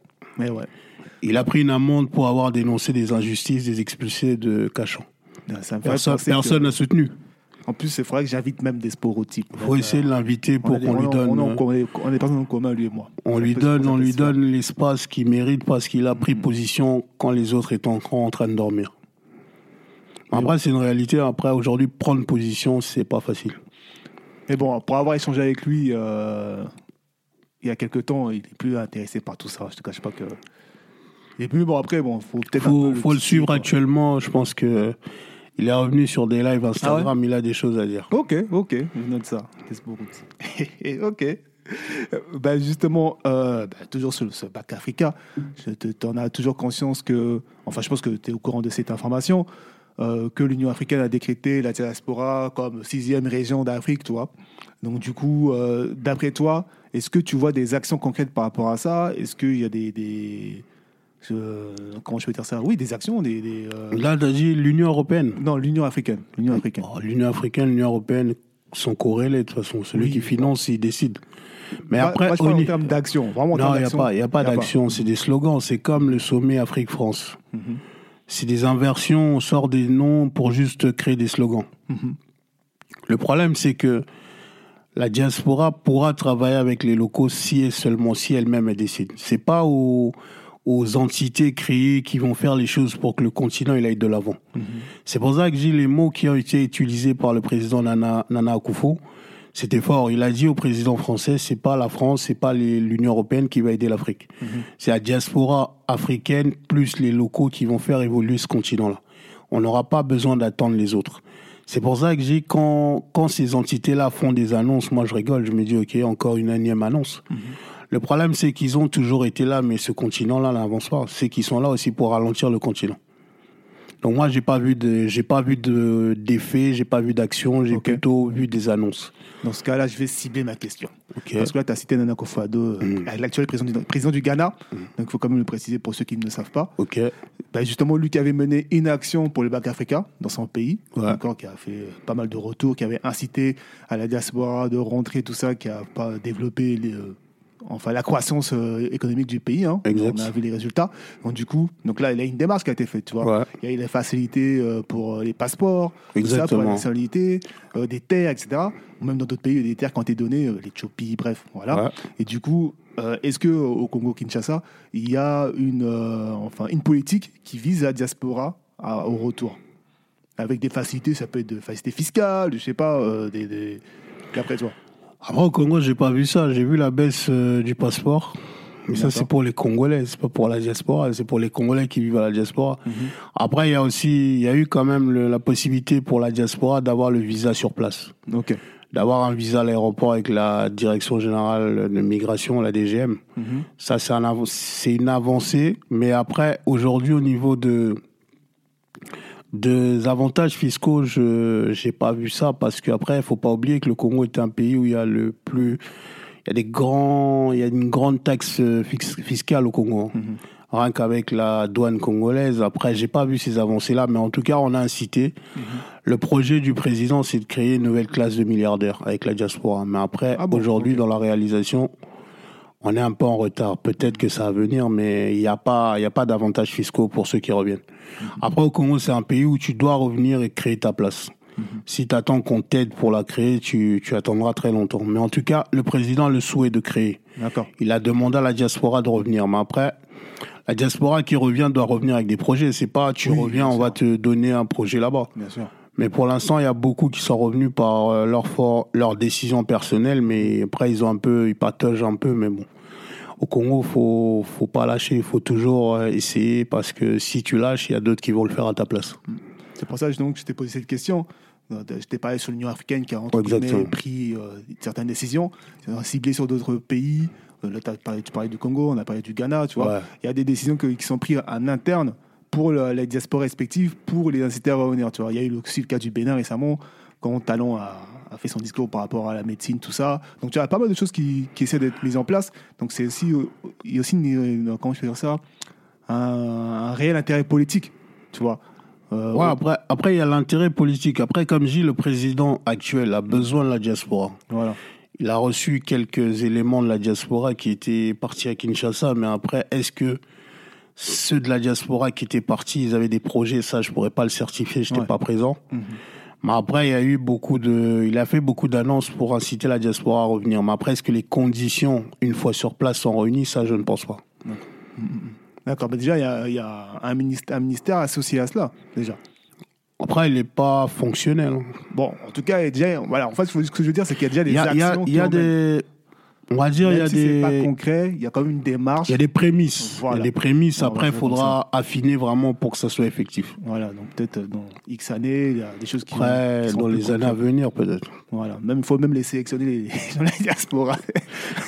Eh ouais. Il a pris une amende pour avoir dénoncé des injustices des expulsés de Cachan. Ça Personne personne que- n'a soutenu. En plus, c'est vrai que j'invite même des sporotypes. Il faut essayer de l'inviter pour qu'on lui donne. On, euh, on, on est personnes en commun, lui et moi. On lui donne, on lui donne l'espace qu'il mérite parce qu'il a pris position quand les autres étaient encore en train de dormir. Après, c'est une réalité. Après, aujourd'hui, prendre position, c'est pas facile. Mais bon, pour avoir échangé avec lui euh, il y a quelques temps, il est plus intéressé par tout ça. Je te cache pas que. Et puis bon, après, bon, faut peut-être. un Faut, faut le suivre quoi. actuellement. Je pense que il est revenu sur des lives Instagram. Il a des choses à dire. Ok, ok, je note ça. *laughs* Ok. bah justement, euh, bah, toujours sur ce bac Africa, tu en as toujours conscience que, enfin je pense que tu es au courant de cette information, euh, que l'Union africaine a décrété la diaspora comme sixième région d'Afrique, toi. Donc du coup, euh, d'après toi, est-ce que tu vois des actions concrètes par rapport à ça? Est-ce qu'il y a des... des comment je peux dire ça? Oui, des actions, des... des Là, tu as dit l'Union européenne Non, l'Union africaine. L'Union africaine. Oh, L'Union africaine, l'Union européenne sont corrélés de toute façon. Celui qui finance, il décide. Mais après, moi, je parle en termes d'action. Vraiment, non, il n'y a pas, y a pas d'action. C'est des slogans. C'est comme le sommet Afrique-France. Mhm. C'est des inversions. On sort des noms pour juste créer des slogans. Mhm. Le problème, c'est que la diaspora pourra travailler avec les locaux si et seulement si elle-même elle décide. C'est pas aux, aux entités créées qui vont faire les choses pour que le continent il aille de l'avant. Mhm. C'est pour ça que j'ai les mots qui ont été utilisés par le président Nana, Nana Akufo c'était fort. Il a dit au président français, c'est pas la France, c'est pas l'Union européenne qui va aider l'Afrique. Mhm. C'est la diaspora africaine plus les locaux qui vont faire évoluer ce continent-là. On n'aura pas besoin d'attendre les autres. C'est pour ça que j'ai quand quand ces entités-là font des annonces, moi je rigole, je me dis ok encore une énième annonce. Mhm. Le problème c'est qu'ils ont toujours été là, mais ce continent-là n'avance pas. C'est qu'ils sont là aussi pour ralentir le continent. Donc moi j'ai pas vu de j'ai pas vu de d'effet, j'ai pas vu d'action, j'ai plutôt vu des annonces. Dans ce cas-là, je vais cibler ma question. Parce que là, tu as cité Nana Akufo-Addo, euh, mm. l'actuel président du, président du Ghana. Mm. Donc, il faut quand même le préciser pour ceux qui ne le savent pas. Ok. Ben, justement, lui qui avait mené une action pour le bac africain dans son pays, encore, qui a fait pas mal de retours, qui avait incité à la diaspora de rentrer, tout ça, qui a pas développé les, euh, enfin la croissance euh, économique du pays. Hein. On a vu les résultats. Donc du coup, donc là, il y a une démarche qui a été faite. Tu vois, il y a eu les facilités euh, pour euh, les passeports, ça, pour la nationalité, des terres, etc. même dans d'autres pays, il y a des terres qui ont été données, l'Éthiopie, bref, voilà. Et du coup, est-ce que au Congo Kinshasa, il y a une, enfin, une politique qui vise la diaspora au retour, avec des facilités, ça peut être des facilités fiscales, je sais pas, des, des... toi. Après, au Congo, j'ai pas vu ça. J'ai vu la baisse euh, du passeport. Mais ça, c'est pour les Congolais, c'est pas pour la diaspora, c'est pour les Congolais qui vivent à la diaspora. Mhm. Après, il y a aussi, il y a eu quand même la possibilité pour la diaspora d'avoir le visa sur place. Ok. D'avoir un visa à l'aéroport avec la Direction Générale de Migration, la DGM. Mhm. Ça, c'est un, c'est une avancée. Mais après, aujourd'hui, au niveau de, des avantages fiscaux, je n'ai pas vu ça parce qu'après, il faut pas oublier que le Congo est un pays où il y a le plus, il y a des grands, il y a une grande taxe fiscale au Congo. Mhm. Rien qu'avec la douane congolaise. Après, j'ai pas vu ces avancées-là, mais en tout cas, on a incité. Mhm. Le projet du président, c'est de créer une nouvelle classe de milliardaires avec la diaspora. Mais après, ah aujourd'hui, dans la réalisation, on est un peu en retard. Peut-être que ça va venir, mais il n'y a pas, il a pas d'avantages fiscaux pour ceux qui reviennent. Mhm. Après, au Congo, c'est un pays où tu dois revenir et créer ta place. Mhm. Si tu attends qu'on t'aide pour la créer, tu, tu attendras très longtemps. Mais en tout cas, le président a le souhait de créer. Il a demandé à la diaspora de revenir. Mais après, la diaspora qui revient doit revenir avec des projets. C'est pas tu reviens, on va te donner un projet là-bas. Bien sûr. Mais pour l'instant, il y a beaucoup qui sont revenus par euh, leur, leur décision personnelle, mais après, ils ont un peu, ils partagent un peu, mais bon. Au Congo, faut, faut pas lâcher, il faut toujours euh, essayer, parce que si tu lâches, il y a d'autres qui vont le faire à ta place. C'est pour ça donc, je t'ai posé cette question. Euh, je t'ai parlé sur l'Union africaine qui a pris certaines décisions, ciblé sur d'autres pays. Là, parlé, tu parlais du Congo, on a parlé du Ghana, tu vois. Il y a des décisions qui sont prises en interne pour les diasporas respectives, pour les inciter à revenir. Tu vois. Il y a eu aussi le cas du Bénin récemment, quand Talon a, fait son discours par rapport à la médecine, tout ça. Donc tu as pas mal de choses qui, qui essaient d'être mises en place. Donc c'est aussi, il y a aussi, une, comment je peux dire ça, un, réel intérêt politique, tu vois. Euh, ouais, après, après, il y a l'intérêt politique. Après, comme je dis, le président actuel a besoin de la diaspora. Voilà. Il a reçu quelques éléments de la diaspora qui étaient partis à Kinshasa, mais après, est-ce que ceux de la diaspora qui étaient partis, ils avaient des projets, ça je pourrais pas le certifier, je n'étais pas présent. Mhm. Mais après, il y a eu beaucoup de, il a fait beaucoup d'annonces pour inciter la diaspora à revenir. Mais après, est-ce que les conditions, une fois sur place, sont réunies? Ça, je ne pense pas. D'accord. Mais déjà, il y a, un, ministère, un ministère associé à cela, déjà. Après, il n'est pas fonctionnel. Bon, en tout cas, déjà, voilà. En fait, ce que je veux dire, c'est qu'il y a déjà des actions. Il y a, des, On va dire, il y a si des. pas concret, il y a quand même une démarche. Il y a des prémices. Voilà. Il y a des prémices. Après, il faudra affiner vraiment pour que ça soit effectif. Voilà, donc peut-être dans X années, il y a des choses qui Après, qui seront dans les années à venir, peut-être. Voilà, même il faut même les sélectionner les, *laughs* de la diaspora.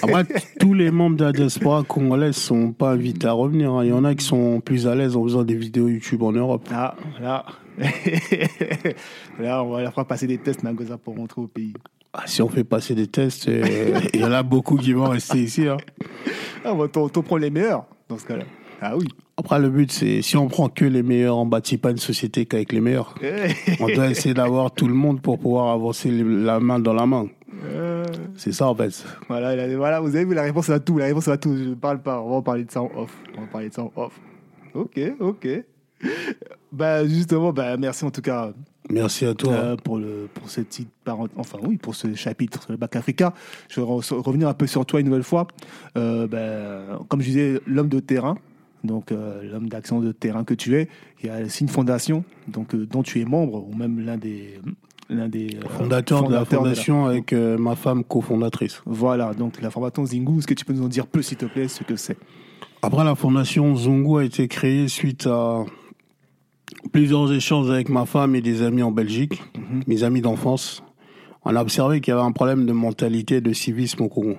Après, *laughs* tous les membres de la diaspora congolaise sont pas invités à revenir. hein. Il y en a qui sont plus à l'aise en faisant des vidéos YouTube en Europe. Ah, là. *laughs* là, on va leur faire passer des tests, Nagoza, pour rentrer au pays. Ah, si on fait passer des tests, euh, *laughs* il y en a beaucoup qui vont rester ici. hein. Ah, bah, t'en t'en prends les meilleurs dans ce cas-là. Ah oui. Après, le but, c'est si on prend que les meilleurs, on bâtit pas une société qu'avec les meilleurs. On doit *laughs* essayer d'avoir tout le monde pour pouvoir avancer la main dans la main. Euh, C'est ça, en fait. voilà, voilà, vous avez vu la réponse à tout. La réponse à tout. Je ne parle pas. On va en parler de ça en off. On va parler de ça en off. Ok, ok. Bah, justement, bah, merci en tout cas Merci à toi. euh, pour, le, pour cette petite parent- enfin oui, pour ce chapitre sur le bac Africa. Je vais re- revenir un peu sur toi une nouvelle fois. Euh, ben, comme je disais, l'homme de terrain, donc euh, l'homme d'action de terrain que tu es, il y a aussi une fondation donc, euh, dont tu es membre, ou même l'un des, l'un des euh, Fondateur de la fondateurs fondation avec ma femme cofondatrice. Voilà, donc la formation Zingu, est-ce que tu peux nous en dire plus, s'il te plaît, ce que c'est? Après, la fondation Zungu a été créée suite à plusieurs échanges avec ma femme et des amis en Belgique, mes amis d'enfance. On a observé qu'il y avait un problème de mentalité, de civisme au Congo.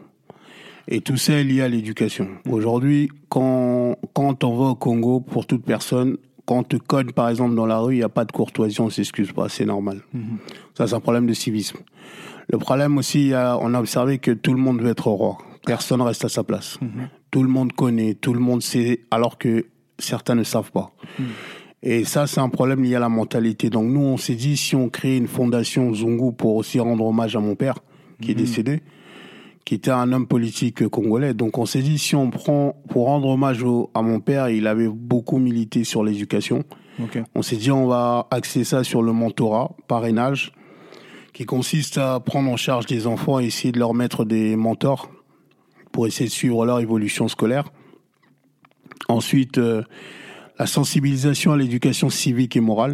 Et tout ça est lié à l'éducation. Aujourd'hui, quand, quand on va au Congo, pour toute personne, quand on te code, par exemple, dans la rue, il n'y a pas de courtoisie, on s'excuse pas, c'est normal. Ça, c'est un problème de civisme. Le problème aussi, on a observé que tout le monde veut être roi. Personne reste à sa place. Tout le monde connaît, tout le monde sait, alors que certains ne savent pas. Et ça, c'est un problème lié à la mentalité. Donc nous, on s'est dit, si on crée une fondation Zungu pour aussi rendre hommage à mon père, qui est décédé, qui était un homme politique congolais. Donc on s'est dit, si on prend, pour rendre hommage au- à mon père, il avait beaucoup milité sur l'éducation. Ok. On s'est dit, on va axer ça sur le mentorat, parrainage, qui consiste à prendre en charge des enfants et essayer de leur mettre des mentors pour essayer de suivre leur évolution scolaire. Ensuite, euh, la sensibilisation à l'éducation civique et morale,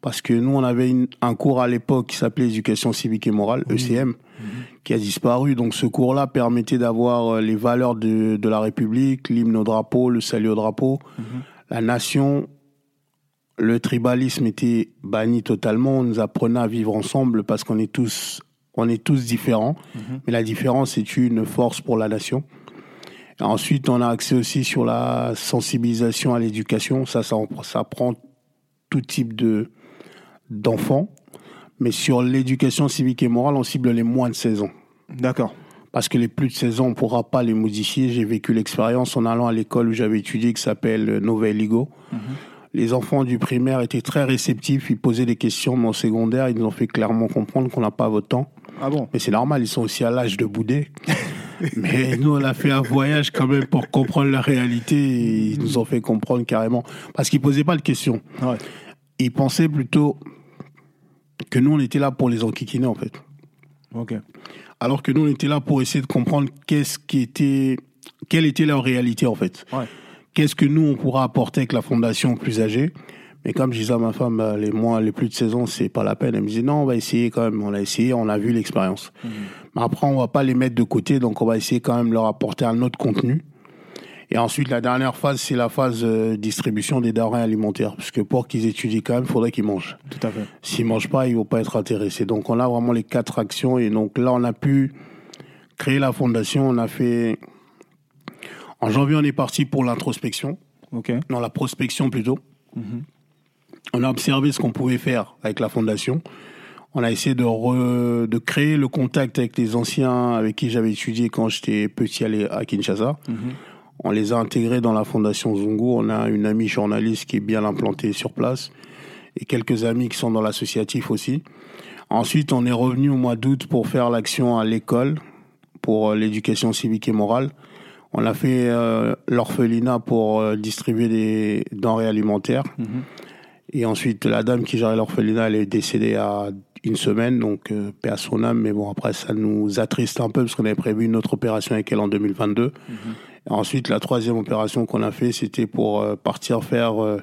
parce que nous, on avait une- un cours à l'époque qui s'appelait éducation civique et morale, ECM, qui a disparu. Donc ce cours-là permettait d'avoir euh, les valeurs de, de la République, l'hymne au drapeau, le salut au drapeau, la nation, le tribalisme était banni totalement. On nous apprenait à vivre ensemble parce qu'on est tous, on est tous différents. Mais la différence est une force pour la nation. Ensuite, on a accès aussi sur la sensibilisation à l'éducation. Ça, ça, ça prend tout type de d'enfants. Mais sur l'éducation civique et morale, on cible les moins de 16 ans. D'accord. Parce que les plus de 16 ans, on ne pourra pas les modifier. J'ai vécu l'expérience en allant à l'école où j'avais étudié, qui s'appelle Novel Ligo. Les enfants du primaire étaient très réceptifs, ils posaient des questions, mais en secondaire, ils nous ont fait clairement comprendre qu'on n'a pas votre temps. Ah bon? Mais c'est normal, ils sont aussi à l'âge de bouder. *laughs* mais nous, on a fait un voyage quand même pour comprendre la réalité et ils nous ont fait comprendre carrément. Parce qu'ils posaient pas de questions. Ouais. Ils pensaient plutôt que nous, on était là pour les enquiquiner, en fait. Ok. Alors que nous, on était là pour essayer de comprendre qu'est-ce qui était, quelle était leur réalité, en fait. Ouais. Qu'est-ce que nous, on pourra apporter avec la fondation plus âgée Mais comme je disais à ma femme, bah, les mois, les plus de 16 ans, c'est pas la peine. Elle me disait, non, on va essayer quand même. On a essayé, on a vu l'expérience. Mais après, on va pas les mettre de côté, donc on va essayer quand même de leur apporter un autre contenu. Et ensuite, la dernière phase, c'est la phase euh, distribution des denrées alimentaires. Parce que pour qu'ils étudient quand même, il faudrait qu'ils mangent. Tout à fait. S'ils mangent pas, ils vont pas être intéressés. Donc on a vraiment les quatre actions et donc là on a pu créer la fondation. On a fait en janvier on est parti pour l'introspection, Ok. non la prospection plutôt. On a observé ce qu'on pouvait faire avec la fondation. On a essayé de, re- de créer le contact avec les anciens avec qui j'avais étudié quand j'étais petit à Kinshasa. On les a intégrés dans la fondation Zungu. On a une amie journaliste qui est bien implantée sur place et quelques amis qui sont dans l'associatif aussi. Ensuite, on est revenu au mois d'août pour faire l'action à l'école pour euh, l'éducation civique et morale. On a fait euh, l'orphelinat pour euh, distribuer des denrées alimentaires. Et ensuite, la dame qui gérait l'orphelinat, elle est décédée à une semaine, donc euh, paix à son âme. Mais bon, après, ça nous attriste un peu parce qu'on avait prévu une autre opération avec elle en 2022. Et ensuite, la troisième opération qu'on a fait, c'était pour euh, partir faire euh,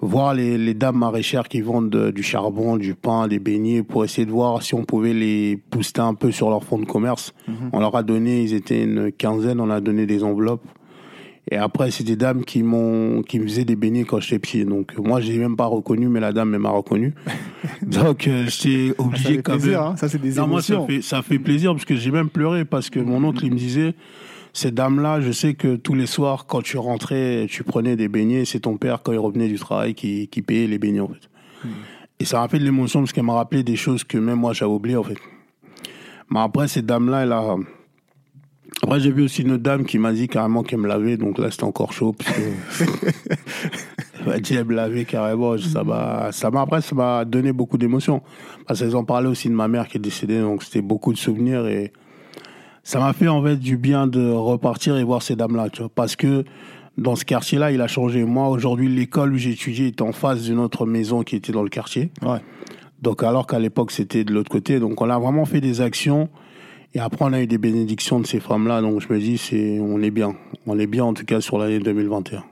voir les, les dames maraîchères qui vendent de- du charbon, du pain, des beignets, pour essayer de voir si on pouvait les booster un peu sur leur fonds de commerce. On leur a donné, ils étaient une quinzaine, on a donné des enveloppes. Et après, c'est des dames qui m'ont, qui me faisaient des beignets quand j'étais petit. Donc, euh, moi, je l'ai même pas reconnu, mais la dame, elle m'a reconnu. *laughs* Donc, euh, j'étais obligé quand plaisir, même. hein. ça c'est des Non, moi, ça fait, ça fait plaisir parce que j'ai même pleuré parce que mon oncle, il me disait, ces dames-là, je sais que tous les soirs, quand tu rentrais, tu prenais des beignets, c'est ton père, quand il revenait du travail, qui, qui payait les beignets, en fait. Et ça rappelle l'émotion parce qu'elle m'a rappelé des choses que même moi, j'avais oubliées, en fait. Mais après, ces dames-là, elle a... Après, j'ai vu aussi une dame qui m'a dit carrément qu'elle me lavait, donc là, c'était encore chaud, parce que... *laughs* Elle m'a dit, elle me lavait carrément, ça m'a, ça m'a, après, ça m'a donné beaucoup d'émotions. Parce qu'elles ont parlé aussi de ma mère qui est décédée, donc c'était beaucoup de souvenirs et ça m'a fait en fait du bien de repartir et voir ces dames-là, tu vois. Parce que dans ce quartier-là, il a changé. Moi, aujourd'hui, l'école où j'ai étudié est en face d'une autre maison qui était dans le quartier. Ouais. Donc, alors qu'à l'époque, c'était de l'autre côté. Donc, on a vraiment fait des actions. Et après, on a eu des bénédictions de ces femmes-là. Donc, je me dis, c'est, on est bien. On est bien, en tout cas, sur l'année 2021.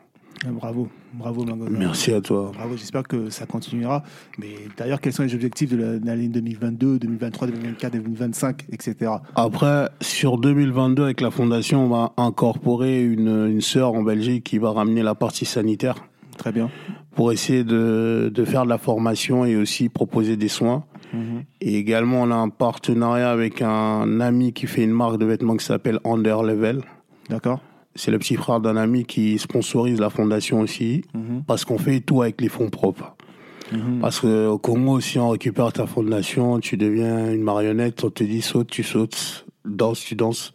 Ah, Bravo, bravo Mangoza. Merci à toi. Bravo, j'espère que ça continuera. Mais d'ailleurs, quels sont les objectifs de l'année 2022, 2023, 2024, 2025, etc. Après, sur 2022, avec la fondation, on va incorporer une, une sœur en Belgique qui va ramener la partie sanitaire Très bien. pour essayer de, de faire de la formation et aussi proposer des soins. Et également, on a un partenariat avec un ami qui fait une marque de vêtements qui s'appelle Under Level. D'accord C'est le petit frère d'un ami qui sponsorise la fondation aussi, parce qu'on fait tout avec les fonds propres. Parce qu'au Congo, si on récupère ta fondation, tu deviens une marionnette, on te dit saute, tu sautes, danse, tu danses.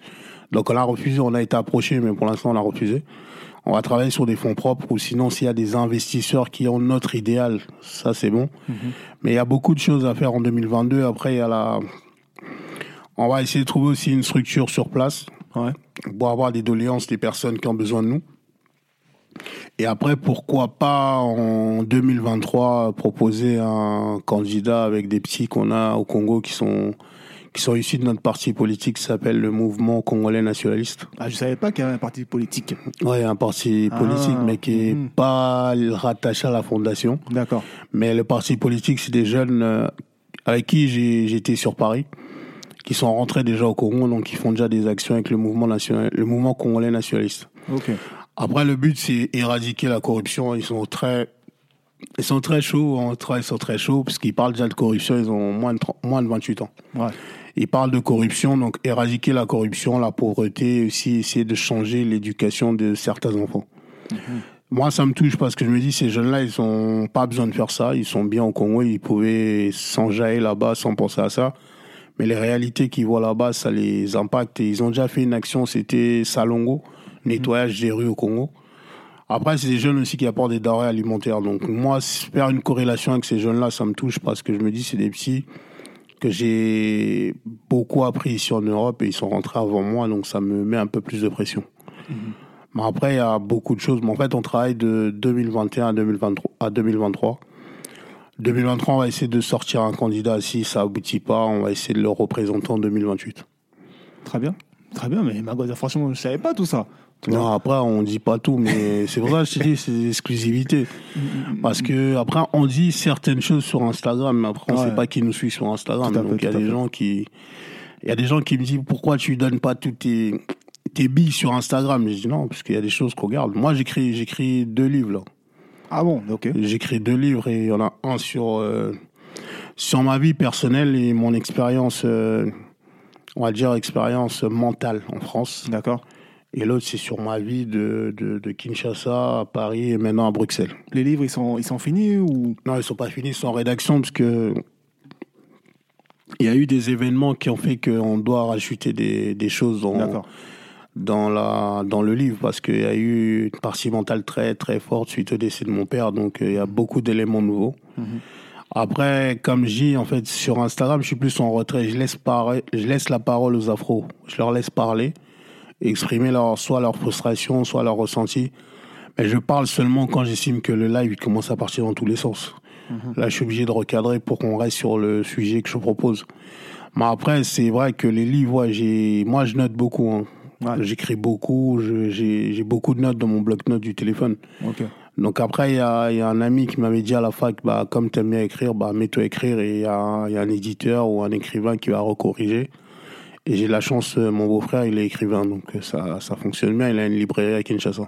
Donc on a refusé, on a été approché, mais pour l'instant on a refusé. On va travailler sur des fonds propres, ou sinon s'il y a des investisseurs qui ont notre idéal, ça c'est bon. Mais il y a beaucoup de choses à faire en 2022. Après, il y a la... On va essayer de trouver aussi une structure sur place Ouais. pour avoir des doléances des personnes qui ont besoin de nous. Et après, pourquoi pas en 2023 proposer un candidat avec des petits qu'on a au Congo qui sont qui sont issus de notre parti politique qui s'appelle le Mouvement Congolais Nationaliste. Ah, je savais pas qu'il y avait un parti politique. Ouais, un parti Ah, politique, mais qui est mhm. pas rattaché à la fondation. D'accord. Mais le parti politique, c'est des jeunes euh, avec qui j'étais sur Paris, qui sont rentrés déjà au Congo, donc ils font déjà des actions avec le mouvement national, le mouvement congolais nationaliste. Ok. Après, le but, c'est éradiquer la corruption. Ils sont très, ils sont très chauds, hein, ils sont très chauds, parce qu'ils parlent déjà de corruption, ils ont moins de, 30 moins de 28 ans. Ouais. Ils parlent de corruption, donc éradiquer la corruption, la pauvreté, aussi essayer de changer l'éducation de certains enfants. Moi, ça me touche parce que je me dis, ces jeunes-là, ils ont pas besoin de faire ça. Ils sont bien au Congo, ils pouvaient s'enjailler là-bas sans penser à ça. Mais les réalités qu'ils voient là-bas, ça les impacte. Et ils ont déjà fait une action, c'était Salongo, nettoyage des rues au Congo. Après, c'est des jeunes aussi qui apportent des denrées alimentaires. Donc, moi, faire une corrélation avec ces jeunes-là, ça me touche parce que je me dis, c'est des petits que j'ai beaucoup appris ici en Europe et ils sont rentrés avant moi, donc ça me met un peu plus de pression. Mais après, il y a beaucoup de choses. Mais en fait, on travaille de 2021 à 2023. À 2023. 2023, on va essayer de sortir un candidat. Si ça aboutit pas, on va essayer de le représenter en 2028. Très bien. Très bien, mais franchement, je savais pas tout ça. Vois Non, après, on dit pas tout, mais *laughs* c'est vrai, je te dis, c'est des exclusivités. Parce que, après, on dit certaines choses sur Instagram, mais après, on Ouais. sait pas qui nous suit sur Instagram. Tout Donc, il y a des fait. gens qui, il y a des gens qui me disent, pourquoi tu donnes pas toutes tes, tes billes sur Instagram? Je dis non, parce qu'il y a des choses qu'on regarde. Moi, j'écris, j'écris deux livres, là. Ah bon, ok. J'écris deux livres et il y en a un sur, euh, sur ma vie personnelle et mon expérience, euh, on va dire expérience mentale en France. D'accord. Et l'autre, c'est sur ma vie de, de, de Kinshasa à Paris et maintenant à Bruxelles. Les livres, ils sont, ils sont finis ou? Non, ils sont pas finis, ils sont en rédaction parce que il y a eu des événements qui ont fait qu'on doit rajouter des, des choses dans, dans, la, dans le livre parce qu'il y a eu une partie mentale très très forte suite au décès de mon père, donc euh, il y a beaucoup d'éléments nouveaux. Après, comme je dis, en fait, sur Instagram, je suis plus en retrait. Je laisse, je laisse la parole aux afros. Je leur laisse parler, exprimer leur, soit leur frustration, soit leur ressenti. Mais je parle seulement quand j'estime que le live il commence à partir dans tous les sens. Là, je suis obligé de recadrer pour qu'on reste sur le sujet que je propose. Mais après, c'est vrai que les livres, ouais, j'ai, moi, je note beaucoup. hein. Ouais. J'écris beaucoup, j'ai beaucoup de notes dans mon bloc-notes du téléphone. Donc après, il y a, y a, un ami qui m'avait dit à la fac, bah, comme tu aimes bien écrire, bah, mets-toi écrire et il y, y, a un éditeur ou un écrivain qui va recorriger. Et j'ai la chance, mon beau-frère, il est écrivain, donc ça, ça fonctionne bien. Il a une librairie à Kinshasa.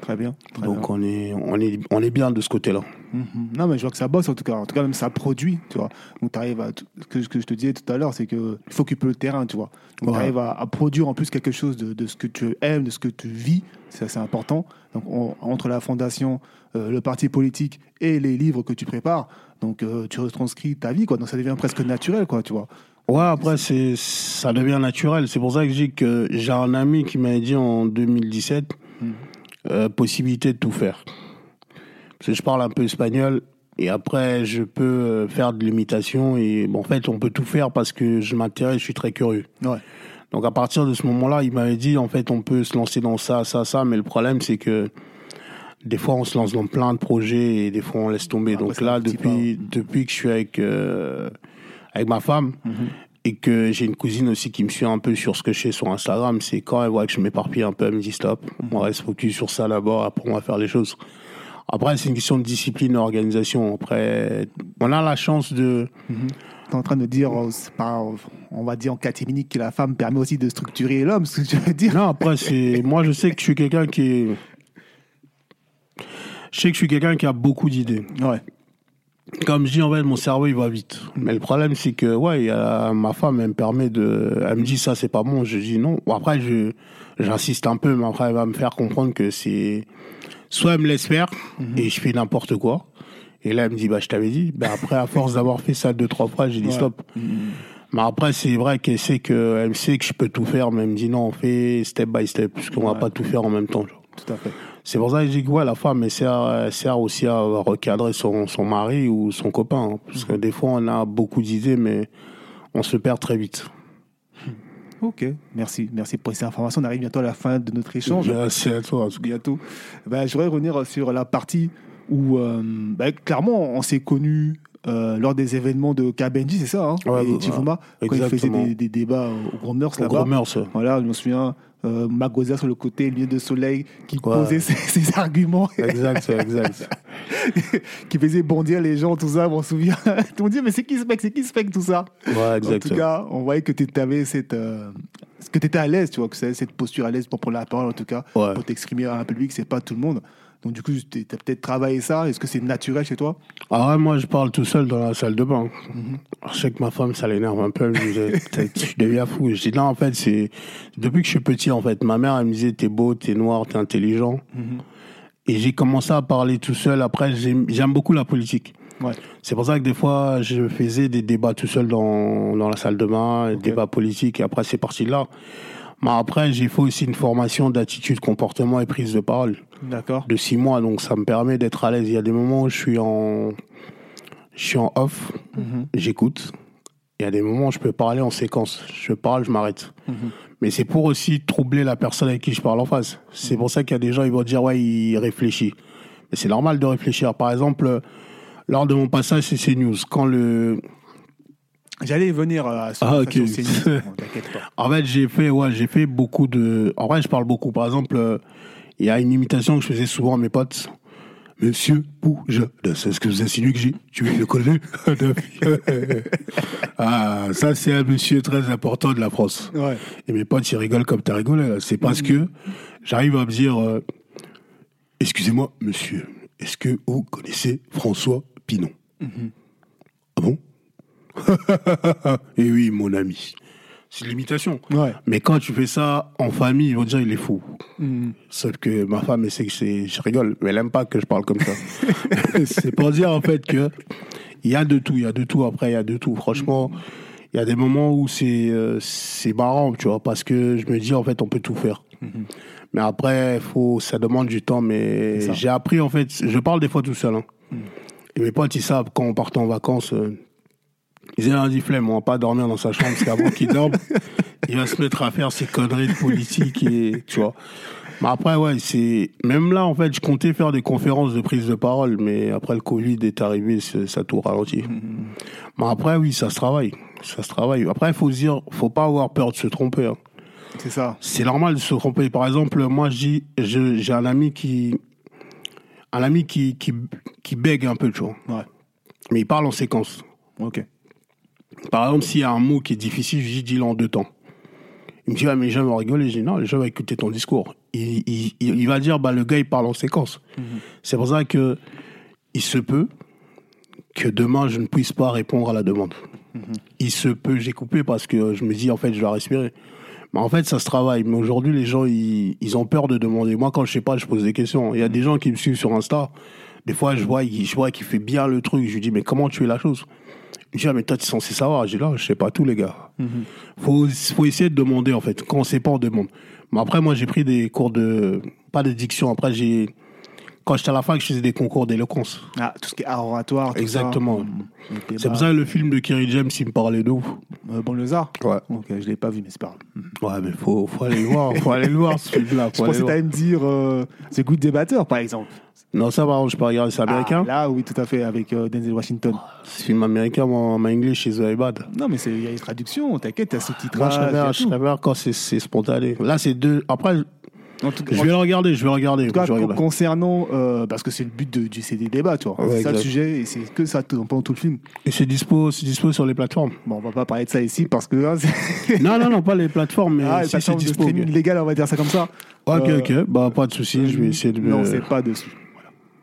Très bien. Donc On, est, on, est, on est bien de ce côté-là. Mm-hmm. Non, mais je vois que ça bosse en tout cas. En tout cas, même ça produit, tu vois. Donc tu arrives à. Ce que, que, je te disais tout à l'heure, c'est qu'il faut occuper le terrain, tu vois. Donc tu arrives à, à, produire en plus quelque chose de, de, ce que tu aimes, de ce que tu vis. C'est assez important. Donc on, entre la fondation, euh, le parti politique et les livres que tu prépares, donc euh, tu retranscris ta vie, quoi. Donc ça devient presque naturel, quoi, tu vois. Ouais, après, c'est, ça devient naturel. C'est pour ça que je dis que j'ai un ami qui m'a dit en 2017 mm. euh, possibilité de tout faire. Parce que je parle un peu espagnol et après, je peux faire de l'imitation. Et bon, en fait, on peut tout faire parce que je m'intéresse, je suis très curieux. Ouais. Donc à partir de ce moment-là, il m'avait dit, en fait, on peut se lancer dans ça, ça, ça. Mais le problème, c'est que des fois, on se lance dans plein de projets et des fois, on laisse tomber. Donc là, depuis, depuis que je suis avec, euh, avec ma femme, mm -hmm. et que j'ai une cousine aussi qui me suit un peu sur ce que je fais sur Instagram, c'est quand elle voit que je m'éparpille un peu, elle me dit stop, on reste focus sur ça là-bas, après on va faire les choses. Après, c'est une question de discipline, d'organisation. Après, on a la chance de... Mm -hmm. Tu es en train de dire, pas, on va dire en catéminique, que la femme permet aussi de structurer l'homme, ce que tu veux dire Non, après, c'est moi, je sais que je suis quelqu'un qui est... Je sais que je suis quelqu'un qui a beaucoup d'idées. Ouais. Comme je dis, en fait, mon cerveau, il va vite. Mais le problème, c'est que, ouais, y a, ma femme, elle me permet de, elle me dit ça, c'est pas bon. Je dis non. Après, je, j'insiste un peu, mais après, elle va me faire comprendre que c'est, soit elle me laisse faire, mm -hmm. et je fais n'importe quoi. Et là, elle me dit, bah, je t'avais dit. Ben, après, à force d'avoir fait ça deux, trois fois, j'ai dit ouais. stop. Mm -hmm. Mais après, c'est vrai qu'elle sait que, elle sait que je peux tout faire, mais elle me dit non, on fait step by step, puisqu'on ouais. va pas tout faire en même temps. Genre. Tout à fait. C'est pour ça que je dis que ouais, la femme, elle sert, elle sert aussi à recadrer son, son mari ou son copain. Hein, parce que des fois, on a beaucoup d'idées, mais on se perd très vite. Ok, merci. Merci pour ces informations. On arrive bientôt à la fin de notre échange. Merci à toi. Bientôt. Ben, je voudrais revenir sur la partie où, euh, ben, clairement, on s'est connus euh, lors des événements de Kabenji, c'est ça, hein ouais, Et Tifuma, ouais, quand il faisait des, des, débats au Gros Meurs là-bas. Gros Meurs. Voilà, je me souviens, euh, Magosa sur le côté, lieu de soleil, qui ouais. posait ses, ses, *laughs* arguments. Exact, exact. *laughs* qui faisait bondir les gens, tout ça, on se souvient. *laughs* on dit, mais c'est qui ce mec, c'est qui ce mec, tout ça? Ouais, exact. En tout cas, on voyait que tu avais cette. Euh, que tu étais à l'aise, tu vois, que cette posture à l'aise pour prendre la parole, en tout cas, ouais. pour t'exprimer à un public, c'est pas tout le monde. Donc, du coup, tu as peut-être travaillé ça. Est-ce que c'est naturel chez toi? Ah ouais, moi, je parle tout seul dans la salle de bain. Mm -hmm. Je sais que ma femme, ça l'énerve un peu. Disait, *laughs* tu deviens fou. Je dis, non, en fait, c'est. Depuis que je suis petit, en fait, ma mère, elle me disait, t'es beau, t'es noir, t'es intelligent. Mm -hmm. Et j'ai commencé à parler tout seul. Après, j'aime beaucoup la politique. Ouais. C'est pour ça que des fois, je faisais des débats tout seul dans, dans la salle de bain, okay. des débats politiques, et après, c'est parti de là. Mais après, j'ai fait aussi une formation d'attitude, comportement et prise de parole. D'accord. De six mois, donc ça me permet d'être à l'aise. Il y a des moments où je suis en, je suis en off, mm -hmm. j'écoute. Il y a des moments où je peux parler en séquence. Je parle, je m'arrête. Mm -hmm. Mais c'est pour aussi troubler la personne avec qui je parle en face. C'est mm -hmm. pour ça qu'il y a des gens, ils vont dire, ouais, il réfléchit. Mais c'est normal de réfléchir. Par exemple, lors de mon passage chez CNews, quand le, J'allais venir à ce ah, okay. *laughs* en fait, j'ai fait, ouais, j'ai fait beaucoup de. En vrai, je parle beaucoup. Par exemple, il y a une imitation que je faisais souvent à mes potes. Monsieur Poujade, c'est ce que vous insinuez que j'ai Tu le connais *laughs* *laughs* Ah, ça, c'est un monsieur très important de la France. Ouais. Et mes potes, ils rigolent comme t'as rigolé. C'est parce que j'arrive à me dire euh, Excusez-moi, monsieur, est-ce que vous connaissez François Pinon? Mm -hmm. Ah bon? *laughs* Et oui, mon ami. C'est l'imitation. Ouais. Mais quand tu fais ça en famille, ils vont dire il est fou. Mm. Sauf que ma femme, elle sait que c'est, je rigole, mais elle aime pas que je parle comme ça. *laughs* *laughs* c'est pour dire en fait que il y a de tout, il y a de tout. Après, il y a de tout. Franchement, il y a des moments où c'est euh, c'est marrant, tu vois, parce que je me dis en fait on peut tout faire. Mm -hmm. Mais après, faut, ça demande du temps. Mais j'ai appris en fait, je parle des fois tout seul. Hein. Mm. Et mes potes ils savent quand on part en vacances. Euh, ont dit flemme, on va pas dormir dans sa chambre parce qu'avant qu'il dorme, *laughs* il va se mettre à faire ses conneries de politique et tu vois. Mais après, ouais, c'est même là en fait, je comptais faire des conférences de prise de parole, mais après le Covid est arrivé, ça tout ralenti. Mm -hmm. Mais après, oui, ça se travaille, ça se travaille. Après, il faut se dire, faut pas avoir peur de se tromper. Hein. C'est ça. C'est normal de se tromper. Par exemple, moi, j'ai un ami qui un ami qui, qui, qui bègue un peu, tu vois. Ouais. Mais il parle en séquence. Ok. Par exemple, s'il y a un mot qui est difficile, je dis dis-le en deux temps. Il me dit, ah, mais les gens vont rigoler. Je dis, non, les gens vont écouter ton discours. Il, il, il- il va dire, bah, le gars, il parle en séquence. C'est pour ça que il se peut que demain, je ne puisse pas répondre à la demande. Il se peut, j'ai coupé parce que je me dis, en fait, je dois respirer. Mais en fait, ça se travaille. Mais aujourd'hui, les gens, ils, ils ont peur de demander. Moi, quand je sais pas, je pose des questions. Il y a des gens qui me suivent sur Insta. Des fois, je vois, je vois qu'il fait bien le truc. Je lui dis, mais comment tu es la chose? Me dit, ah, mais toi, tu es censé savoir. Je dis, là, je sais pas tout, les gars. Faut, faut essayer de demander, en fait. Quand on sait pas, on demande. Mais après, moi, j'ai pris des cours de, pas de diction. Après, j'ai, quand j'étais à la fac, je faisais des concours d'éloquence. Ah, tout ce qui est oratoire. tout Exactement. Mm. C'est pour ça que le film de Kerry James, il me parlait de ouf. Euh, bon, le Zar Ouais. Ok, je l'ai pas vu, mais c'est pas grave. Ouais, mais faut, faut aller le voir. Faut aller le voir, ce film-là. Je pensais que t'allais me dire euh, The Good Debater, par exemple. Non, ça, contre, je peux regarder. C'est américain. Ah, là, oui, tout à fait, avec euh, Denzel Washington. Ce film américain, moi, my English is very bad. Non, mais il y a les traductions, t'inquiète, t'as Moi, sous-titrage. je préfère, je préfère quand c'est, spontané. Là, c'est deux. Après, En tout cas, je vais le regarder, je vais regarder. En tout cas, je concernant, euh, parce que c'est le but de, du CD débat, tu vois. Ouais, c'est ça le sujet, et c'est que ça pendant tout le film. Et c'est dispo, dispo sur les plateformes. Bon, on va pas parler de ça ici parce que. hein, *laughs* non, non, non, pas les plateformes, mais ah, si c'est dispo. streaming illégal, on va dire ça comme ça. Ok, Euh, ok, bah pas de souci, je vais essayer de. Non, c'est pas dessus.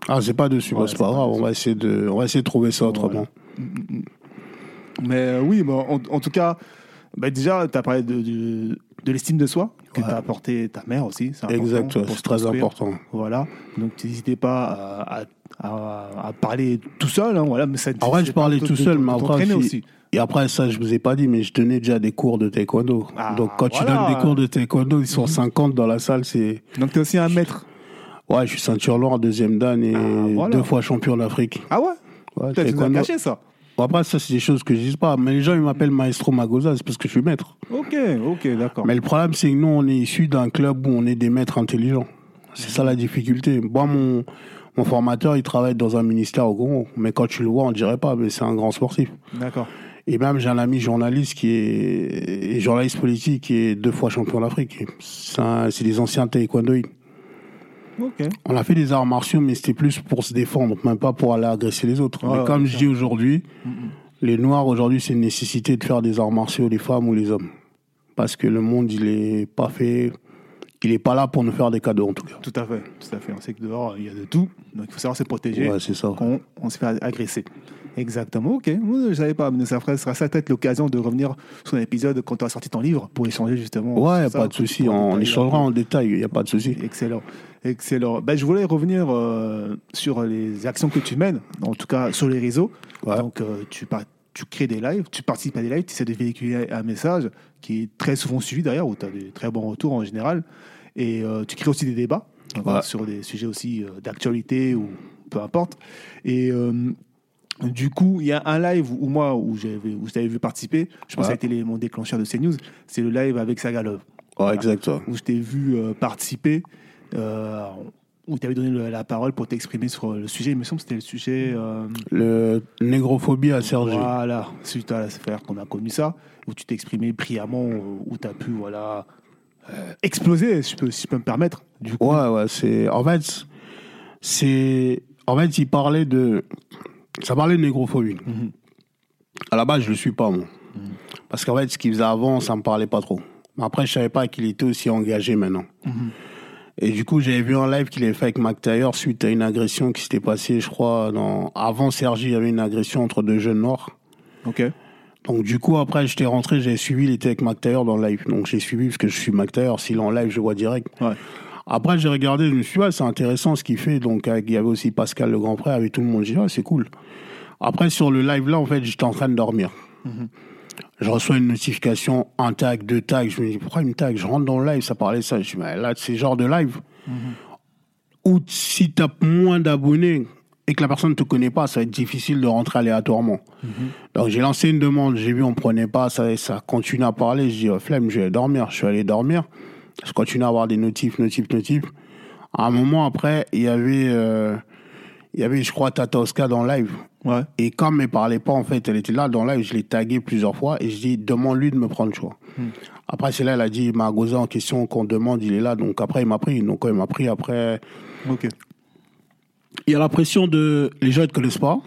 Ah, c'est pas dessus, bah, Ouais, c'est c'est pas pas grave, on va essayer de, on va essayer de trouver ça autrement. Mais euh, oui, mais en, en tout cas, bah, déjà, tu as parlé de, de, de l'estime de soi que Ouais. t'as apporté ta mère aussi. Exact, ouais, c'est très important. Voilà. Donc, n'hésitez pas à, à, parler tout seul. Hein, voilà, mais ça, En vrai, je parlais tout seul, de- mais après, si- aussi. Et après, ça, je vous ai pas dit, mais je donnais déjà des cours de taekwondo. Ah, Donc, quand tu donnes des cours de taekwondo, ils sont 50 dans la salle, c'est. Donc, tu es aussi un maître. Ouais, je suis ceinture noire, deuxième dan et Ah, voilà. deux fois champion d'Afrique. Ah ouais Ouais, Putain, Tu as caché ça. Après, ça, c'est des choses que je dis pas. Mais les gens, ils m'appellent Maestro Magosa, c'est parce que je suis maître. Ok, ok, d'accord. Mais le problème, c'est que nous, on est issus d'un club où on est des maîtres intelligents. C'est ça la difficulté. Moi, mon, mon formateur, il travaille dans un ministère au Congo. Mais quand tu le vois, on dirait pas, mais c'est un grand sportif. D'accord. Et même, j'ai un ami journaliste qui est, journaliste politique qui est deux fois champion d'Afrique. C'est des anciens taekwondoïdes. On a fait des arts martiaux, mais c'était plus pour se défendre, même pas pour aller agresser les autres. Mais comme je dis aujourd'hui, les Noirs, aujourd'hui, c'est une nécessité de faire des arts martiaux, les femmes ou les hommes. Parce que le monde, il est pas fait, il est pas là pour nous faire des cadeaux, en tout cas. Tout à fait, tout à fait. On sait que dehors, il y a de tout. Donc, il faut savoir se protéger Ouais, c'est ça. quand on, on se fait agresser. Exactement, ok. Je ne savais pas, mais ça fera- sera ça peut-être l'occasion de revenir sur un épisode quand tu as sorti ton livre pour échanger justement. Ouais, sur ça, pas de souci. On échangera un en détail, il n'y a pas de souci. Excellent, excellent. Ben, je voulais revenir euh, sur les actions que tu mènes, en tout cas sur les réseaux. Ouais. Donc, euh, tu, par- tu crées des lives, tu participes à des lives, tu essaies de véhiculer un message qui est très souvent suivi d'ailleurs, où tu as des très bons retours en général. Et euh, tu crées aussi des débats donc, Ouais. sur des sujets aussi d'actualité ou peu importe. Et du coup, il y a un live où moi, où j'avais, où je t'avais vu participer, je pense que ça a été les- mon déclencheur de CNews, c'est le live avec Sagalov, Ouais, exact. ouais. où je t'ai vu participer, où tu avais donné le- la parole pour t'exprimer sur le sujet. Il me semble que c'était le sujet. euh, Le négrophobie à Sergi. voilà, suite à l'affaire qu'on a connu ça, où tu t'es exprimé brillamment, euh, où tu as pu voilà, euh, exploser, si je, peux, si je peux me permettre. Du coup, Ouais, ouais, c'est. En fait, c'est. En fait, il parlait de. Ça parlait de négrophobie. Mhm. À la base, je le suis pas, moi. Parce qu'en fait, ce qu'il faisait avant, ça me parlait pas trop. Mais Après, je savais pas qu'il était aussi engagé maintenant. Mhm. Et du coup, j'avais vu un live qu'il avait fait avec Mac Taylor suite à une agression qui s'était passée, je crois, dans... avant Sergi, il y avait une agression entre deux jeunes noirs. ok. Donc du coup, après, j'étais rentré, j'avais suivi, il était avec Mac Taylor dans le live. Donc j'ai suivi parce que je suis Mac Taylor, s'il est en live, je vois direct. Ouais. Après, j'ai regardé, je me suis dit, ouais, c'est intéressant ce qu'il fait. Donc, il y avait aussi Pascal le grand frère, avec tout le monde. J'ai dit, ouais, c'est cool. Après, sur le live là, en fait, j'étais en train de dormir. Je reçois une notification, un tag, deux tags. Je me dis, pourquoi me tag? Je rentre dans le live, ça parlait ça. Je dis, mais là, c'est genre de live où si tu as moins d'abonnés et que la personne ne te connaît pas, ça va être difficile de rentrer aléatoirement. Donc, j'ai lancé une demande, j'ai vu, on prenait pas, ça, ça continue à parler. Je dis, oh, flemme, je vais dormir. Je suis allé dormir. Je continue à avoir des notifs, notifs, notifs. À un moment après, il y avait, euh, il y avait, je crois, Tata Oscar dans le live. Ouais. Et comme elle parlait pas, en fait, elle était là dans le live, je l'ai tagué plusieurs fois et je dis, demande-lui de me prendre, tu vois. Après, c'est là, elle a dit, Margosa en question qu'on demande, il est là. Donc après, il m'a pris. Donc quand il m'a pris, après, Ok. il y a la pression de les gens ne te connaissent pas,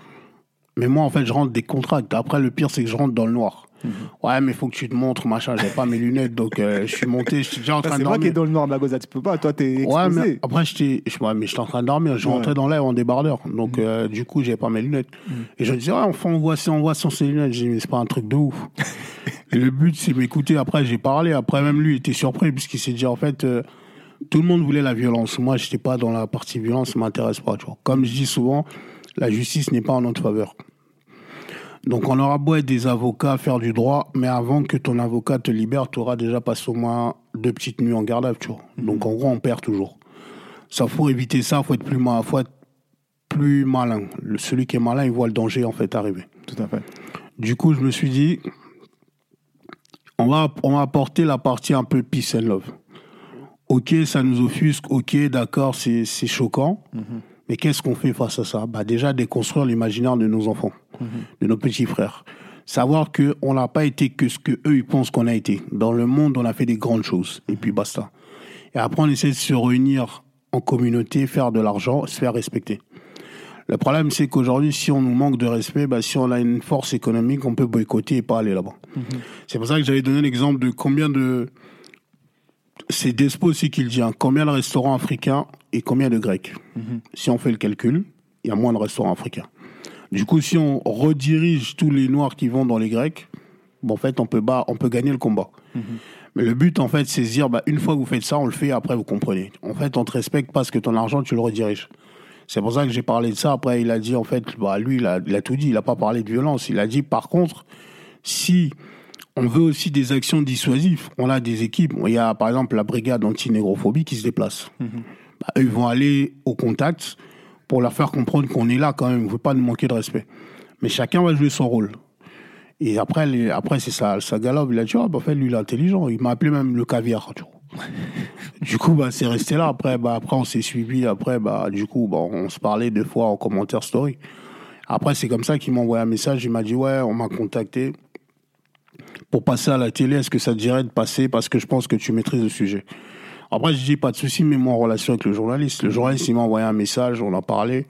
mais moi en fait je rentre des contracts. Après le pire c'est que je rentre dans le noir. Mhm. Ouais, mais faut que tu te montres, machin. J'avais pas mes lunettes, donc euh, je suis monté. Je suis déjà en train de dormir. C'est moi qui est dans le noir, Magoza. Tu peux pas. Toi, t'es exposé. Ouais, mais après, j'étais, ouais, mais en train de dormir. Je rentrais dans l'air en débardeur. Donc, mhm. euh, du coup, j'avais pas mes lunettes. Mhm. Et je disais, ouais, enfin, on voit, on voit sans ses lunettes. J'ai dit, mais c'est pas un truc de ouf. *laughs* et le but, c'est m'écouter. Après, j'ai parlé. Après, même lui, il était surpris, puisqu'il s'est dit, en fait, euh, tout le monde voulait la violence. Moi, j'étais pas dans la partie violence, ça m'intéresse pas, tu vois. Comme je dis souvent, la justice n'est pas en notre faveur. Donc on aura beau être des avocats, faire du droit, mais avant que ton avocat te libère, tu auras déjà passé au moins deux petites nuits en garde à vue. Mhm. Donc en gros, on perd toujours. Ça faut éviter ça, faut être plus malin, faut être plus malin. celui qui est malin, il voit le danger en fait arriver. Tout à fait. Du coup, je me suis dit, on va, on va apporter la partie un peu peace and love. Ok, ça nous offusque, ok, d'accord, c'est choquant. Mhm. Mais qu'est-ce qu'on fait face à ça? Bah Déjà, déconstruire l'imaginaire de nos enfants, mhm. de nos petits frères. Savoir qu'on n'a pas été que ce que eux ils pensent qu'on a été. Dans le monde, on a fait des grandes choses. Et puis basta. Et après, on essaie de se réunir en communauté, faire de l'argent, se faire respecter. Le problème, c'est qu'aujourd'hui, si on nous manque de respect, bah, si on a une force économique, on peut boycotter et pas aller là-bas. Mhm. C'est pour ça que j'avais donné l'exemple de combien de... C'est Despo aussi qui le dit, hein. combien de restaurants africains et combien de Grecs? Mhm. Si on fait le calcul, il y a moins de restaurants africains. Du coup, si on redirige tous les Noirs qui vont dans les Grecs, bon, en fait, on peut, on peut gagner le combat. Mhm. Mais le but, en fait, c'est de dire, bah, une fois que vous faites ça, on le fait, après, vous comprenez. En fait, on te respecte parce que ton argent, tu le rediriges. C'est pour ça que j'ai parlé de ça. Après, il a dit, en fait, bah, lui, il a, il a tout dit. Il n'a pas parlé de violence. Il a dit, par contre, si on veut aussi des actions dissuasives, on a des équipes. Il y a, par exemple, la brigade anti-négrophobie qui se déplace. Mhm. Bah, ils vont aller au contact pour leur faire comprendre qu'on est là quand même, on ne veut pas nous manquer de respect. Mais chacun va jouer son rôle. Et après, après c'est ça, ça galope. Il a dit, oh, bah, en fait, lui, il est intelligent. Il m'a appelé même le caviar. *laughs* du coup, bah, c'est resté là. Après, bah, après on s'est suivi. Après, bah, du coup, bah, on se parlait deux fois en commentaire story. Après, c'est comme ça qu'il m'a envoyé un message. Il m'a dit, ouais, on m'a contacté pour passer à la télé. Est-ce que ça te dirait de passer parce que je pense que tu maîtrises le sujet? Après, je dis pas de souci, mais moi en relation avec le journaliste. Le journaliste, il m'a envoyé un message, on a parlé.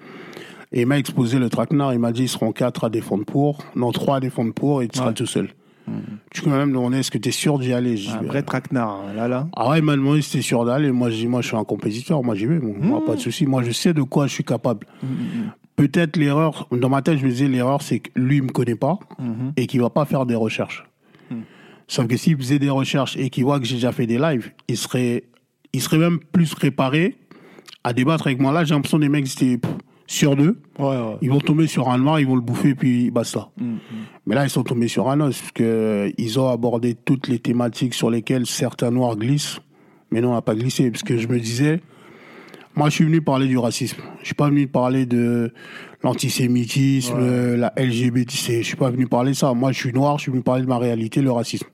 Et il m'a exposé le traquenard. Il m'a dit, ils seront quatre à défendre pour. Non, trois à défendre pour et tu seras tout seul. Mmh. Tu peux même demander, est-ce que tu es sûr d'y aller? Un vrai traquenard, hein, là, là. Ah ouais, il m'a demandé si t'es sûr d'aller. Moi, je dis, moi, je suis un compétiteur. Moi, j'y vais. Moi, pas de souci. Moi, je sais de quoi je suis capable. Mmh, mmh, Peut-être l'erreur, dans ma tête, je me disais, l'erreur, c'est que lui, il me connaît pas et qu'il va pas faire des recherches. Sauf que s'il faisait des recherches et qu'il voit que j'ai déjà fait des lives, il serait ils seraient même plus préparés à débattre avec moi. Là, j'ai l'impression des mecs, c'était sur deux. Ils vont tomber sur un noir, ils vont le bouffer, puis basta. Mm, mm. Mais là, ils sont tombés sur un os, parce qu'ils ont abordé toutes les thématiques sur lesquelles certains noirs glissent. Mais non, on n'a pas glissé, parce que je me disais, moi, je suis venu parler du racisme. Je suis pas venu parler de l'antisémitisme, la LGBT. Je suis pas venu parler de ça. Moi, je suis noir, je suis venu parler de ma réalité, le racisme.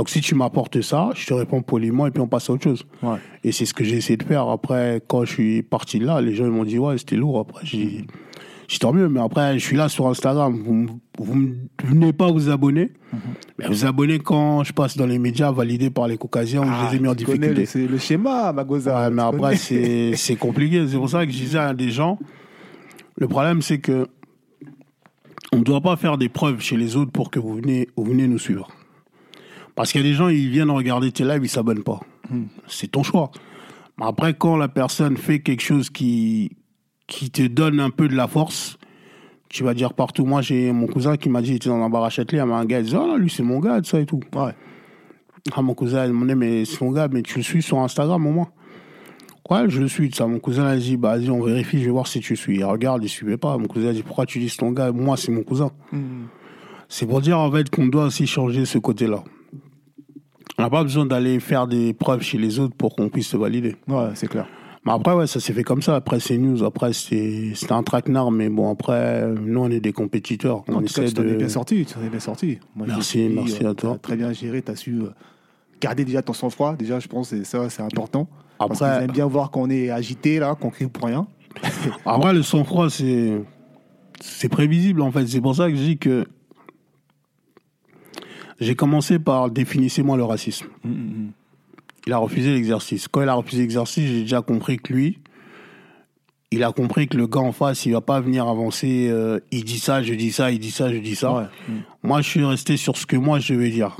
Donc si tu m'apportes ça, je te réponds poliment et puis on passe à autre chose. Ouais. Et c'est ce que j'ai essayé de faire. Après, quand je suis parti de là, les gens m'ont dit ouais, c'était lourd. Après, j'ai dit tant mieux. Mais après, je suis là sur Instagram. Vous, ne venez pas vous abonner. Mhm. Mais vous abonnez quand je passe dans les médias validés par les caucasiens ah, je les ai mis en difficulté. C'est le schéma, Magoza. Ouais, mais après, c'est compliqué. C'est pour ça que je disais à des gens, le problème, c'est que on ne doit pas faire des preuves chez les autres pour que vous venez, vous venez nous suivre. Parce qu'il y a des gens, ils viennent regarder tes lives, ils s'abonnent pas. Hmm. C'est ton choix. Mais après, quand la personne fait quelque chose qui, qui te donne un peu de la force, tu vas dire partout. Moi, j'ai mon cousin qui m'a dit, il était dans un bar à Châtelet, il y un gars, il dit, oh, lui, c'est mon gars, ça et tout. Ouais. Ah, mon cousin, il m'a dit, mais c'est mon gars, mais tu le suis sur Instagram au moins? Ouais, je le suis. Ça, mon cousin a dit, bah, vas-y, on vérifie, je vais voir si tu suis. Il regarde, il suivait pas. Mon cousin a dit, pourquoi tu dis c'est ton gars? Moi, c'est mon cousin. Hmm. C'est pour dire, en fait, qu'on doit aussi changer ce côté-là. On n'a pas besoin d'aller faire des preuves chez les autres pour qu'on puisse se valider. Ouais, c'est clair. Mais après, ouais, ça s'est fait comme ça. Après, c'est news. Après, c'était un traquenard. Mais bon, après, nous, on est des compétiteurs. on essaie de... bien sorti. Tu es bien sorti. merci, merci à toi. As très bien géré. Tu as su euh, garder déjà ton sang-froid. Déjà, je pense que ça, c'est important. Après, parce qu'ils aiment bien voir qu'on est agité, là, qu'on crie pour rien. *laughs* après, le sang-froid, c'est prévisible, en fait. C'est pour ça que je dis que j'ai commencé par définissez-moi le racisme. Mmh, mmh, mmh. Il a refusé l'exercice. Quand il a refusé l'exercice, j'ai déjà compris que lui, il a compris que le gars en face, il va pas venir avancer. Euh, il dit ça, je dis ça, il dit ça, je dis ça. Moi, je suis resté sur ce que moi je vais dire.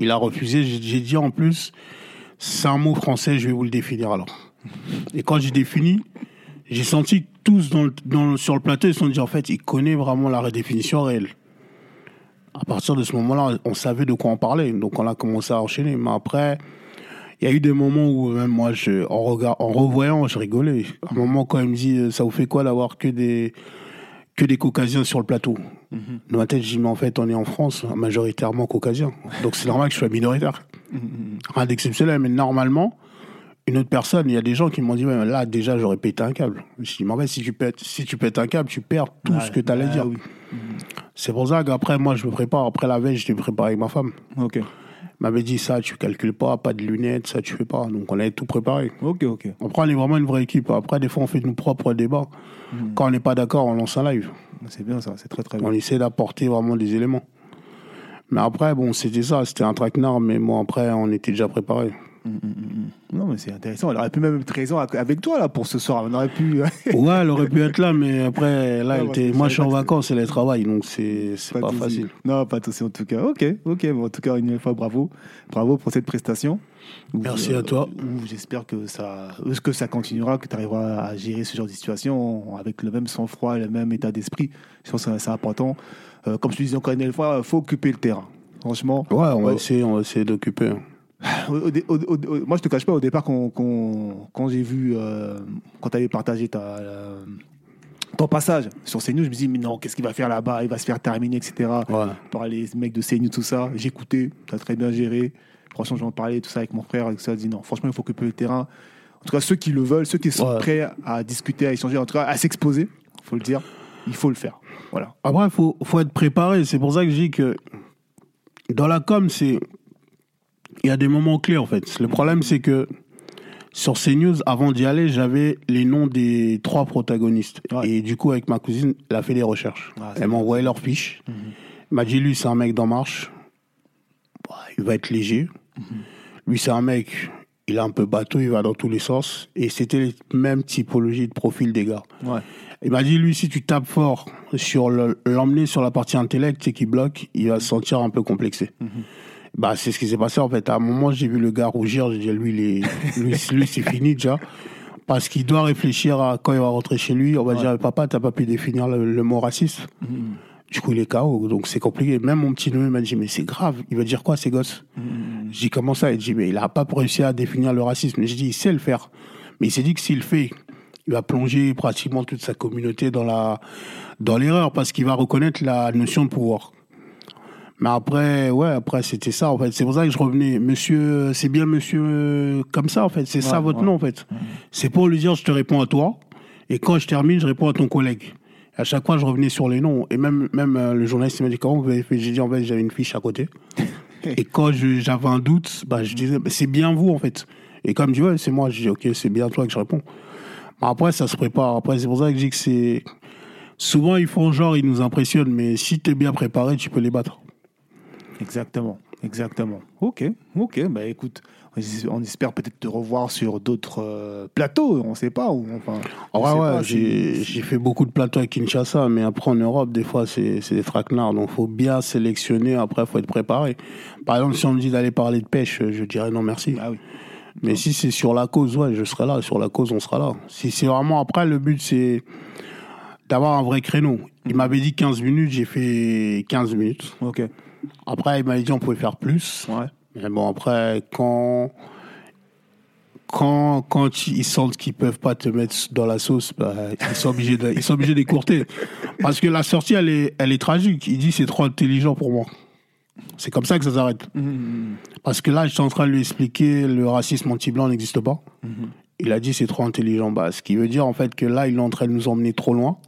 Il a refusé. J'ai dit en plus, c'est un mot français. Je vais vous le définir alors. Et quand j'ai défini, j'ai senti tous sur le plateau, ils se sont dit en fait, il connaît vraiment la redéfinition réelle. À partir de ce moment-là, on savait de quoi on parlait. Donc on a commencé à enchaîner. Mais après, il y a eu des moments où même moi, je, en, regard, en revoyant, je rigolais. À un moment, quand il me dit, euh, ça vous fait quoi d'avoir que des, que des caucasiens sur le plateau? Dans ma tête, je dis, mais en fait, on est en France, majoritairement caucasiens. Donc c'est normal que je sois minoritaire. Rien d'exceptionnel, mais normalement, une autre personne, il y a des gens qui m'ont dit, ouais, là, déjà, j'aurais pété un câble. Je dis, mais en fait, si tu pètes, si tu pètes un câble, tu perds tout Ouais, ce que tu allais dire. oui. C'est pour ça qu'après, moi, je me prépare. Après la veille, j'étais préparé avec ma femme. Ok. Elle m'avait dit, ça, tu calcules pas, pas de lunettes, ça, tu fais pas. Donc, on avait tout préparé. Ok, ok. Après, on est vraiment une vraie équipe. Après, des fois, on fait nos propres débats. Quand on n'est pas d'accord, on lance un live. C'est bien ça, c'est très très bien. On essaie d'apporter vraiment des éléments. Mais après, bon, c'était ça, c'était un traquenard, mais bon, après, on était déjà préparé. Non, mais c'est intéressant. Elle aurait pu même être présent avec toi là pour ce soir. On aurait pu. *laughs* Ouais, elle aurait pu être là, mais après, là, Ouais, était... moi, je suis en pas vacances, elle est travail, donc c'est pas, souci. facile. Non, pas de souci en tout cas. Ok, ok. Bon, en tout cas, une fois, bravo. Bravo pour cette prestation. Où, Merci à toi. J'espère que ça, que ça continuera, que tu arriveras à gérer ce genre de situation avec le même sang-froid, le même état d'esprit? Je pense que c'est important. Euh, comme je te disais encore une fois, il faut occuper le terrain. Franchement, Ouais, on va essayer, on va essayer d'occuper. Au- au- au- au- au- moi, je te cache pas, au départ, quand, quand, quand j'ai vu, euh, quand tu avais partagé ta, euh, ton passage sur CNews, je me dis, mais non, qu'est-ce qu'il va faire là-bas? Il va se faire terminer, etc. Ouais. Par les mecs de CNews, tout ça. J'écoutais, tu as très bien géré. Franchement, j'en parlais, tout ça avec mon frère, et tout ça. Je dis, non, franchement, il faut occuper le terrain. En tout cas, ceux qui le veulent, ceux qui sont Ouais. prêts à discuter, à échanger, en tout cas, à s'exposer, il faut le dire, il faut le faire. Voilà. Après, il faut, faut être préparé. C'est pour ça que je dis que dans la com, c'est. Il y a des moments clés, en fait. Le problème, c'est que sur CNews, avant d'y aller, j'avais les noms des trois protagonistes. Ouais. Et du coup, avec ma cousine, elle a fait des recherches. Ah, elle m'a envoyé leurs fiches. Elle m'a dit, lui, c'est un mec d'En Marche. Bah, il va être léger. Lui, c'est un mec, il est un peu bateau, il va dans tous les sens. Et c'était les mêmes typologies de profil des gars. Ouais. Il m'a dit, lui, si tu tapes fort sur le- l'emmener sur la partie intellect, c'est qu'il bloque, il va se sentir un peu complexé. Bah, c'est ce qui s'est passé, en fait. À un moment, j'ai vu le gars rougir, j'ai dit, lui, il est- lui, *laughs* lui, c'est fini, déjà. Parce qu'il doit réfléchir à quand il va rentrer chez lui. On va dire, papa, t'as pas pu définir le, le mot raciste. Du coup, il est KO, donc c'est compliqué. Même mon petit neveu m'a dit, mais c'est grave, il va dire quoi, ces gosses J'ai dit, comment ça? Il dit, mais il a pas réussi à définir le racisme. J'ai dit, il sait le faire. Mais il s'est dit que s'il le fait, il va plonger pratiquement toute sa communauté dans la dans l'erreur parce qu'il va reconnaître la notion de pouvoir. Mais après, ouais, après c'était ça en fait. C'est pour ça que je revenais. Monsieur, c'est bien monsieur euh, comme ça en fait. C'est ça votre ouais. nom en fait. C'est pour lui dire je te réponds à toi et quand je termine je réponds à ton collègue. À chaque fois je revenais sur les noms et même même euh, le journaliste il m'a dit comment vous avez fait? J'ai dit en fait j'avais une fiche à côté. *laughs* et quand j'avais un doute, bah je disais bah, c'est bien vous en fait. Et comme je dis ouais c'est moi, je dis ok c'est bien toi que je réponds. Mais après ça se prépare. Après c'est pour ça que je dis que c'est souvent ils font genre ils nous impressionnent mais si tu es bien préparé tu peux les battre. Exactement, exactement. Ok, ok. Bah écoute, on espère peut-être te revoir sur d'autres euh, plateaux, on ne sait pas. Ou, enfin, Ouais, ouais, pas, j'ai fait beaucoup de plateaux à Kinshasa, mais après en Europe, des fois, c'est c'est des traquenards. Donc, faut bien sélectionner. Après, faut être préparé. Par exemple, si on me dit d'aller parler de pêche, je dirais non merci. Ah oui. Mais si c'est sur la cause, ouais, je serai là. Sur la cause, on sera là. Si c'est vraiment après, le but, c'est d'avoir un vrai créneau. Il m'avait dit 15 minutes, j'ai fait 15 minutes. Ok. Après, il m'avait dit on pouvait faire plus. Ouais. Mais bon, après, quand, quand, quand ils sentent qu'ils peuvent pas te mettre dans la sauce, bah, ils sont obligés de, ils sont obligés d'écourter. Parce que la sortie, elle est, elle est tragique. Il dit c'est trop intelligent pour moi. C'est comme ça que ça s'arrête. Mhm. Parce que là, j'étais en train de lui expliquer le racisme anti-blanc n'existe pas. Il a dit c'est trop intelligent. Bah, ce qui veut dire en fait que là, il est en train de nous emmener trop loin.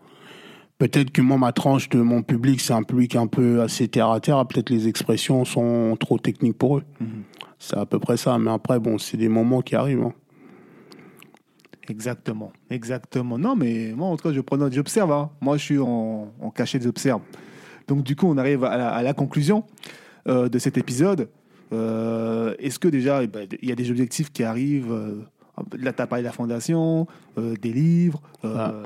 Peut-être que moi, ma tranche de mon public, c'est un public un peu assez terre à terre. Peut-être les expressions sont trop techniques pour eux. C'est à peu près ça. Mais après, bon, c'est des moments qui arrivent. hein. Exactement, exactement. Non, mais moi, en tout cas, je prends note, j'observe. hein. Moi, je suis en, en cachet, j'observe. Donc, du coup, on arrive à la, à la conclusion euh, de cet épisode. Euh, Est-ce que déjà, eh ben, il y a des objectifs qui arrivent euh, Là, tu as parlé de la fondation, euh, des livres, euh,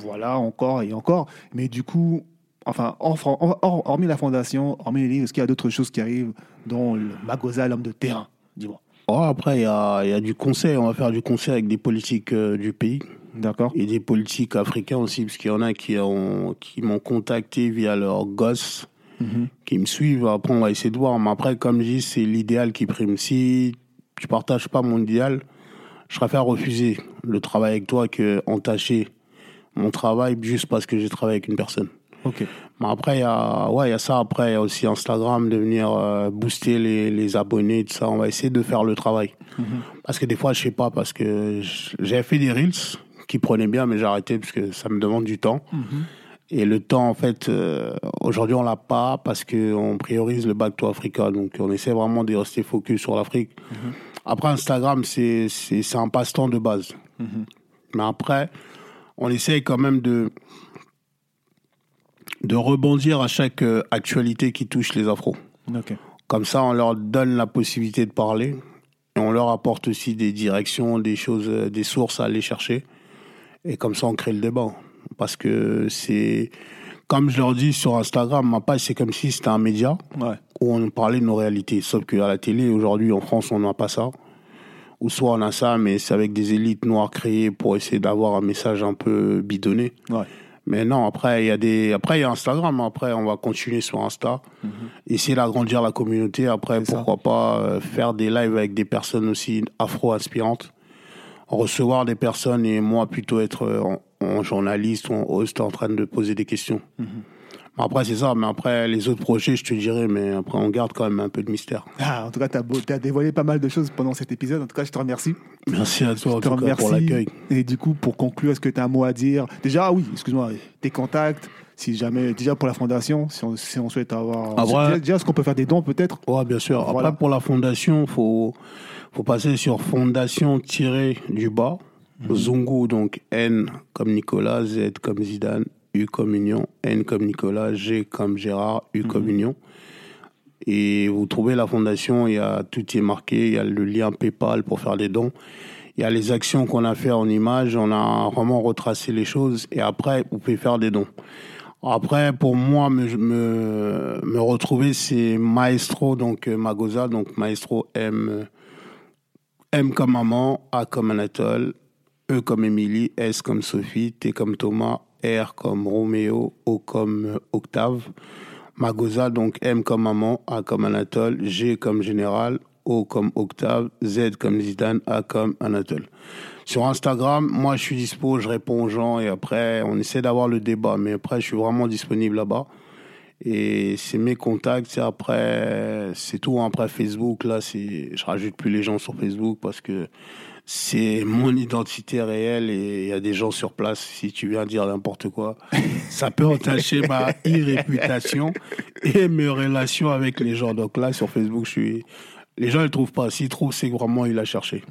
voilà, encore et encore. Mais du coup, enfin, hormis la fondation, hormis les livres, est-ce qu'il y a d'autres choses qui arrivent, dont le Magosa, l'homme de terrain? Dis-moi. Oh, après, il y a, y a, du conseil. On va faire du conseil avec des politiques euh, du pays. D'accord. Et des politiques africains aussi, parce qu'il y en a qui m'ont qui contacté via leurs gosses, mhm. qui me suivent. Après, on va essayer de voir. Mais après, comme je dis, c'est l'idéal qui prime. Si tu partages pas mon idéal, je préfère refuser le travail avec toi que entacher mon travail juste parce que j'ai travaillé avec une personne. Ok. Mais après, il y a, ouais, il y a ça. Après, il y a aussi Instagram, de venir euh, booster les, les, abonnés, tout ça. On va essayer de faire le travail. Mhm. Parce que des fois, je sais pas, parce que j'ai fait des reels qui prenaient bien, mais j'ai arrêté parce que ça me demande du temps. Mhm. Et le temps, en fait, euh, aujourd'hui, on l'a pas parce qu'on priorise le Back to Africa. Donc, on essaie vraiment de rester focus sur l'Afrique. Mhm. Après, Instagram, c'est un passe-temps de base. Mais après, on essaye quand même de de rebondir à chaque euh, actualité qui touche les afros. Comme ça, on leur donne la possibilité de parler et on leur apporte aussi des directions, des choses, euh, des sources à aller chercher. Et comme ça, on crée le débat. Parce que c'est, comme je leur dis sur Instagram, ma page, c'est comme si c'était un média où on parlait de nos réalités. Sauf qu'à la télé, aujourd'hui, en France, on n'a pas ça. Ou soit on a ça, mais c'est avec des élites noires créées pour essayer d'avoir un message un peu bidonné. Ouais. Mais non, après il y a des, après il y a Instagram. Après, on va continuer sur Insta, mhm. essayer d'agrandir la communauté. Après, pourquoi pas euh, faire des lives avec des personnes aussi afro-inspirantes, recevoir des personnes et moi plutôt être euh, en, journaliste ou en host en train de poser des questions. Après, c'est ça. Mais après, les autres projets, je te dirais, mais après, on garde quand même un peu de mystère. Ah, en tout cas, tu as, dévoilé pas mal de choses pendant cet épisode. En tout cas, je te remercie. Merci à toi, pour l'accueil. Et du coup, pour conclure, est-ce que tu as un mot à dire? Déjà, oui, excuse-moi, tes contacts, si jamais, déjà pour la fondation, si on, si on souhaite avoir. Ah, déjà, est-ce qu'on peut faire des dons peut-être? Oui, bien sûr. Après, pour la fondation, il faut, faut passer sur fondation-du-bas. Mhm. Zungu, donc N comme Nicolas, Z comme Zidane, U comme Union, N comme Nicolas, G comme Gérard, U comme mhm. Union. Et vous trouvez la fondation, il y a tout est marqué, il y a le lien PayPal pour faire des dons. Il y a les actions qu'on a fait en images, on a vraiment retracé les choses et après vous pouvez faire des dons. Après, pour moi, me, me, me retrouver, c'est Maestro, donc euh, Magosa, donc Maestro M, M comme maman, A comme Anatole, E comme Émilie, S comme Sophie, T comme Thomas, R comme Roméo, O comme Octave. Magosa, donc M comme maman, A comme Anatole, G comme général, O comme Octave, Z comme Zidane, A comme Anatole. Sur Instagram, moi je suis dispo, je réponds aux gens et après on essaie d'avoir le débat, mais après je suis vraiment disponible là-bas. Et c'est mes contacts, c'est après, c'est tout. Après Facebook, là, je rajoute plus les gens sur Facebook parce que c'est mon identité réelle et il y a des gens sur place. Si tu viens dire n'importe quoi, *laughs* ça peut entacher ma e-réputation et mes relations avec les gens. Donc là, sur Facebook, je suis. Les gens ne le trouvent pas. S'ils trouvent, c'est vraiment il a cherché.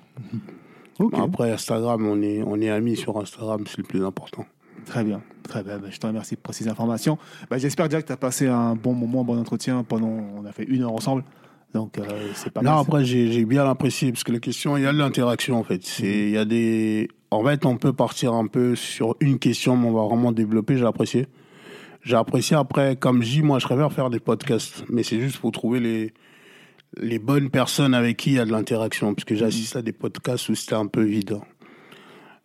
Après, Instagram, on est, on est amis sur Instagram, c'est le plus important. Très bien, très bien. Ben, je te remercie pour ces informations. Ben, j'espère déjà que tu as passé un bon moment, un bon entretien pendant. On a fait une heure ensemble. Donc, euh, c'est pas Non, après, j'ai bien apprécié, parce que la question, il y a de l'interaction, en fait. C'est, il y a des, en fait, on peut partir un peu sur une question, mais on va vraiment développer, j'ai apprécié. J'ai apprécié après, comme je dis, moi, je préfère faire des podcasts, mais c'est juste pour trouver les, les bonnes personnes avec qui il y a de l'interaction, parce que j'assiste à des podcasts où c'était un peu vide.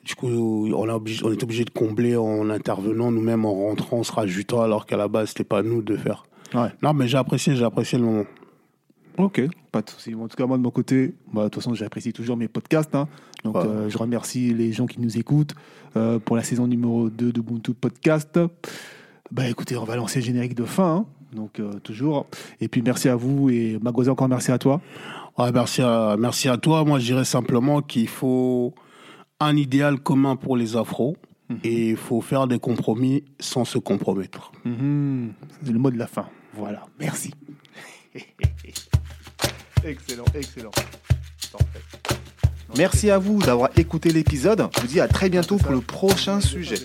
Du coup, on, a obligé, on est obligé de combler en intervenant, nous-mêmes en rentrant, en se rajoutant, alors qu'à la base, c'était pas nous de faire. Ouais. Non, mais j'ai apprécié, j'ai apprécié le moment. Ok, pas de souci. En tout cas, moi de mon côté, bah, de toute façon, j'apprécie toujours mes podcasts. Hein. Donc, euh, je remercie les gens qui nous écoutent euh, pour la saison numéro 2 de Ubuntu Podcast. Bah écoutez, on va lancer le générique de fin. Hein. Donc, euh, toujours. Et puis, merci à vous. Et Magosa, encore merci à toi. Ouais, merci, à, merci à toi. Moi, je dirais simplement qu'il faut un idéal commun pour les afros. Mhm. Et il faut faire des compromis sans se compromettre. Mhm. C'est le mot de la fin. Voilà. Merci. *laughs* Excellent, excellent. Merci à vous d'avoir écouté l'épisode. Je vous dis à très bientôt pour le prochain sujet.